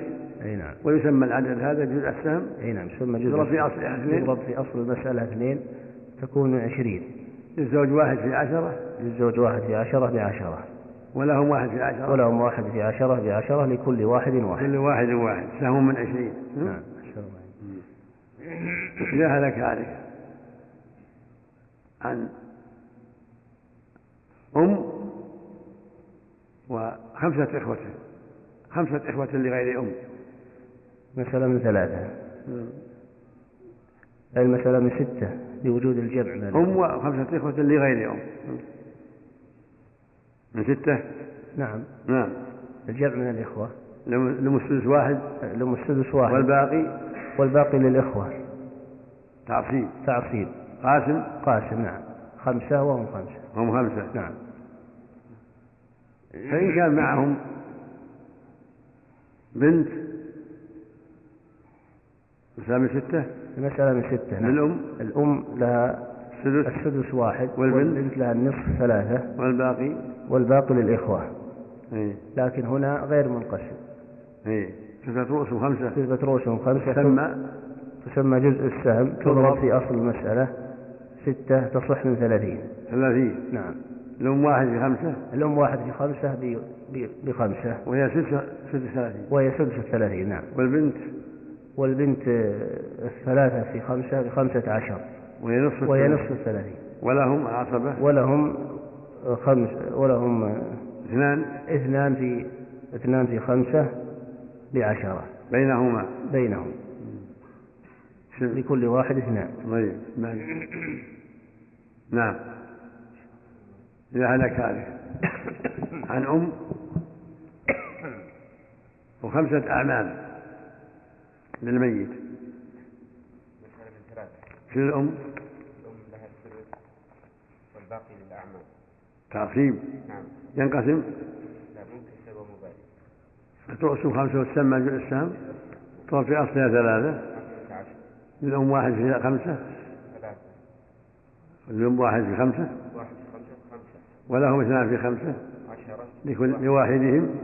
أي نعم. ويسمى العدد هذا جزء السهم. أي نعم يسمى جزء يضرب في اصلها اثنين. يضرب في أصل المسألة اثنين تكون عشرين. للزوج واحد في عشرة. للزوج واحد في عشرة بعشرة. ولهم واحد في عشرة. ولهم واحد في عشرة بعشرة لكل واحد واحد. كل واحد واحد. سهم من عشرين. نعم. إذا هلك هلك عن أم وخمسة إخوة. خمسة إخوة لغير أم. مسألة من ثلاثة المسألة من ستة. لوجود الجمع أم وخمسة إخوة لغير أم من ستة؟ نعم. نعم. الجمع من الإخوة. لم السدس واحد؟ لم السدس واحد. والباقي؟ والباقي للإخوة. تعصيب. تعصيب. قاسم؟ قاسم نعم. خمسة وهم خمسة. هم خمسة. نعم. فإن كان معهم بنت من ستة؟ المسألة من ستة نعم. الأم؟ الأم لها السدس. السدس واحد. والبنت, والبنت لها النصف ثلاثة. والباقي؟ والباقي للإخوة. إيه. لكن هنا غير منقسم. إيه. كثرة رؤوسهم خمسة. كثرة رؤوسهم خمسة. تسمى؟ تسمى جزء السهم. تضرب في أصل المسألة. ستة تصح من ثلاثين. ثلاثين؟ نعم. الأم واحد في خمسة؟ الأم واحد في خمسة. بخمسة. وهي سدس سدس ثلاثين. وهي سدس الثلاثين نعم. والبنت؟ والبنت الثلاثة في خمسة بخمسة عشر. وهي نصف وهي نصف الثلاثين ولهم عصبة؟ ولهم خمس ولهم اثنان. اثنان في اثنان في خمسة بعشرة. بينهما؟ بينهم. لكل واحد اثنان. طيب نعم. إذا هلك عن أم. وخمسة أعمام. للميت. في الأم؟ الأم لها الثلث والباقي للأعمام تعصيب. نعم. ينقسم؟ لا منكسر ومبالي فتقسم خمسة وتسمى السهم. تضرب في أصلها ثلاثة. للأم واحد في خمسة. ثلاثة والأم واحد في خمسة. واحد في خمسة خمسة ولهم اثنان في خمسة. عشرة. لكل لواحدهم.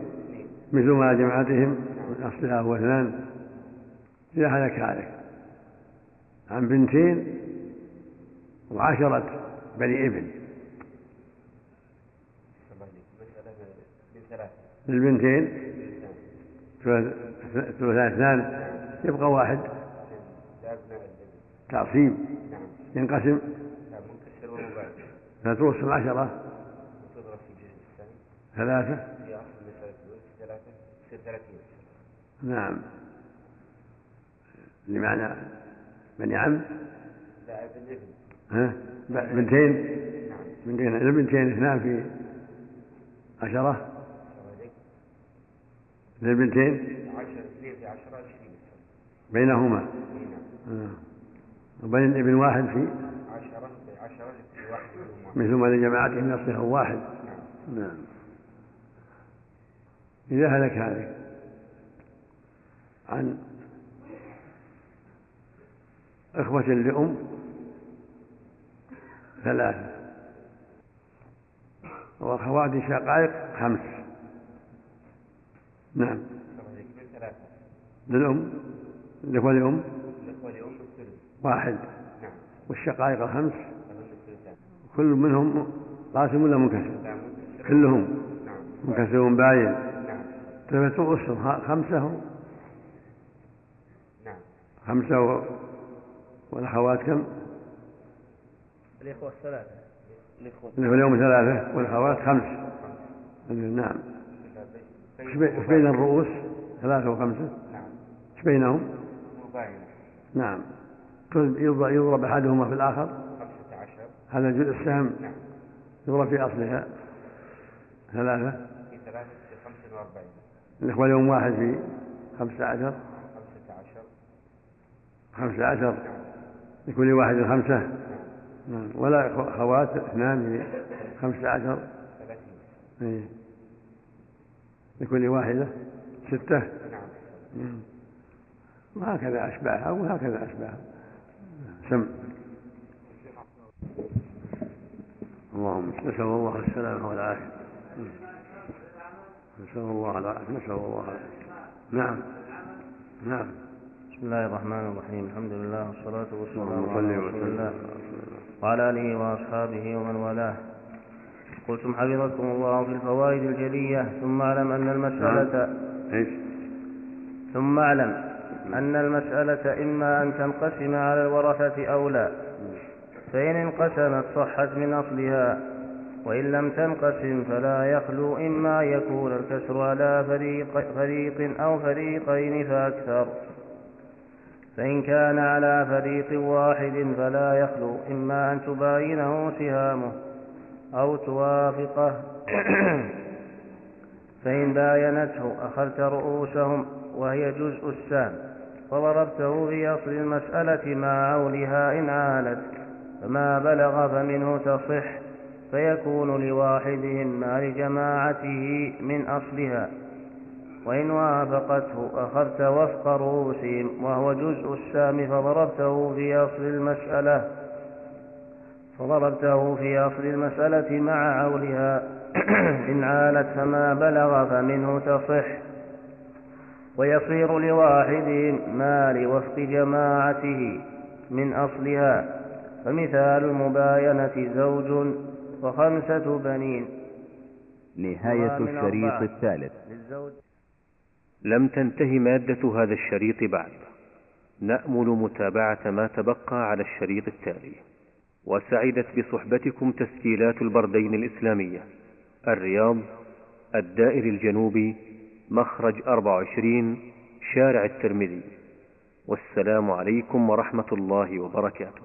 مثل ما جمعتهم. من أصلها هو اثنان. إذا هلك هلك عن بنتين وعشرة بني ابن عليك ثلاثة للبنتين؟ ثلثان اثنان يبقى واحد. تعصيب. نعم ينقسم. فتوصل عشرة. وتضرب في جزء السهم ثلاثة. في نعم لمعنى بني عم؟ لا ابن ابن. ها؟ بنتين؟ بنتين البنتين اثنان في عشرة؟ للبنتين؟ اثنين في عشرة عشرين. بينهما؟ آه. وبين الابن واحد في؟ عشرة بعشرة لكل واحد مثل ما لجماعتهم يصلح واحد. نعم. نعم. إذا هلك هلك عن إخوة لأم ثلاثة وأخوات شقائق خمس. نعم. للأم الإخوة لأم؟ الإخوة واحد. نعم والشقائق الخمس كل منهم قاسم ولا منكسر؟ كلهم. منكسر باين. نعم أسر خمسة خمسة. والأخوات كم؟ الإخوة الثلاثة. الإخوة. اليوم ثلاثة والأخوات خمس. نعم. إيش بين الرؤوس؟ ثلاثة وخمسة؟ نعم. إيش بينهم؟ نعم. يضرب أحدهما في الآخر. خمسة عشر. هذا جزء السهم. نعم. يضرب في أصلها. ثلاثة. في ثلاثة في خمسة وأربعين. الإخوة اليوم واحد في خمسة عشر. خمسة عشر. خمسة عشر. لكل واحد خمسة نعم. ولا أخوات اثنان خمسة عشر. ثلاثين لكل واحدة ستة. نعم. وهكذا أشباهها وهكذا أشباهها سم. اللهم نسأل الله السلامة والعافية. نسأل الله العافية. نسأل الله العافية. نعم. نعم. بسم الله الرحمن الرحيم. الحمد لله والصلاة والسلام على رسول الله وعلى آله وأصحابه ومن والاه. قلتم حفظكم الله في الفوائد الجلية ثم أعلم أن المسألة نعم. إيش؟ ثم أعلم أن المسألة إما أن تنقسم على الورثة أو لا. فإن انقسمت صحت من أصلها وإن لم تنقسم فلا يخلو إما يكون الكسر على فريق, فريق أو فريقين فأكثر. فإن كان على فريق واحد فلا يخلو إما أن تباينه سهامه أو توافقه. فإن باينته أخذت رؤوسهم وهي جزء السام فضربته في أصل المسألة مع عولها إن عالت فما بلغ فمنه تصح فيكون لواحدهم مع لجماعته من أصلها. وإن وافقته أخذت وفق رؤوسهم وهو جزء السام فضربته في أصل المسألة فضربته في أصل المسألة مع عولها. إن عالت فما بلغ فمنه تصح. ويصير لواحدهم ما لوفق جماعته من أصلها. فمثال المباينة زوج وخمسة بنين. نهاية الشريط الثالث. لم تنتهي مادة هذا الشريط بعد. نأمل متابعة ما تبقى على الشريط التالي. وسعدت بصحبتكم تسجيلات البردين الإسلامية. الرياض الدائر الجنوبي مخرج 24 شارع الترمذي. والسلام عليكم ورحمة الله وبركاته.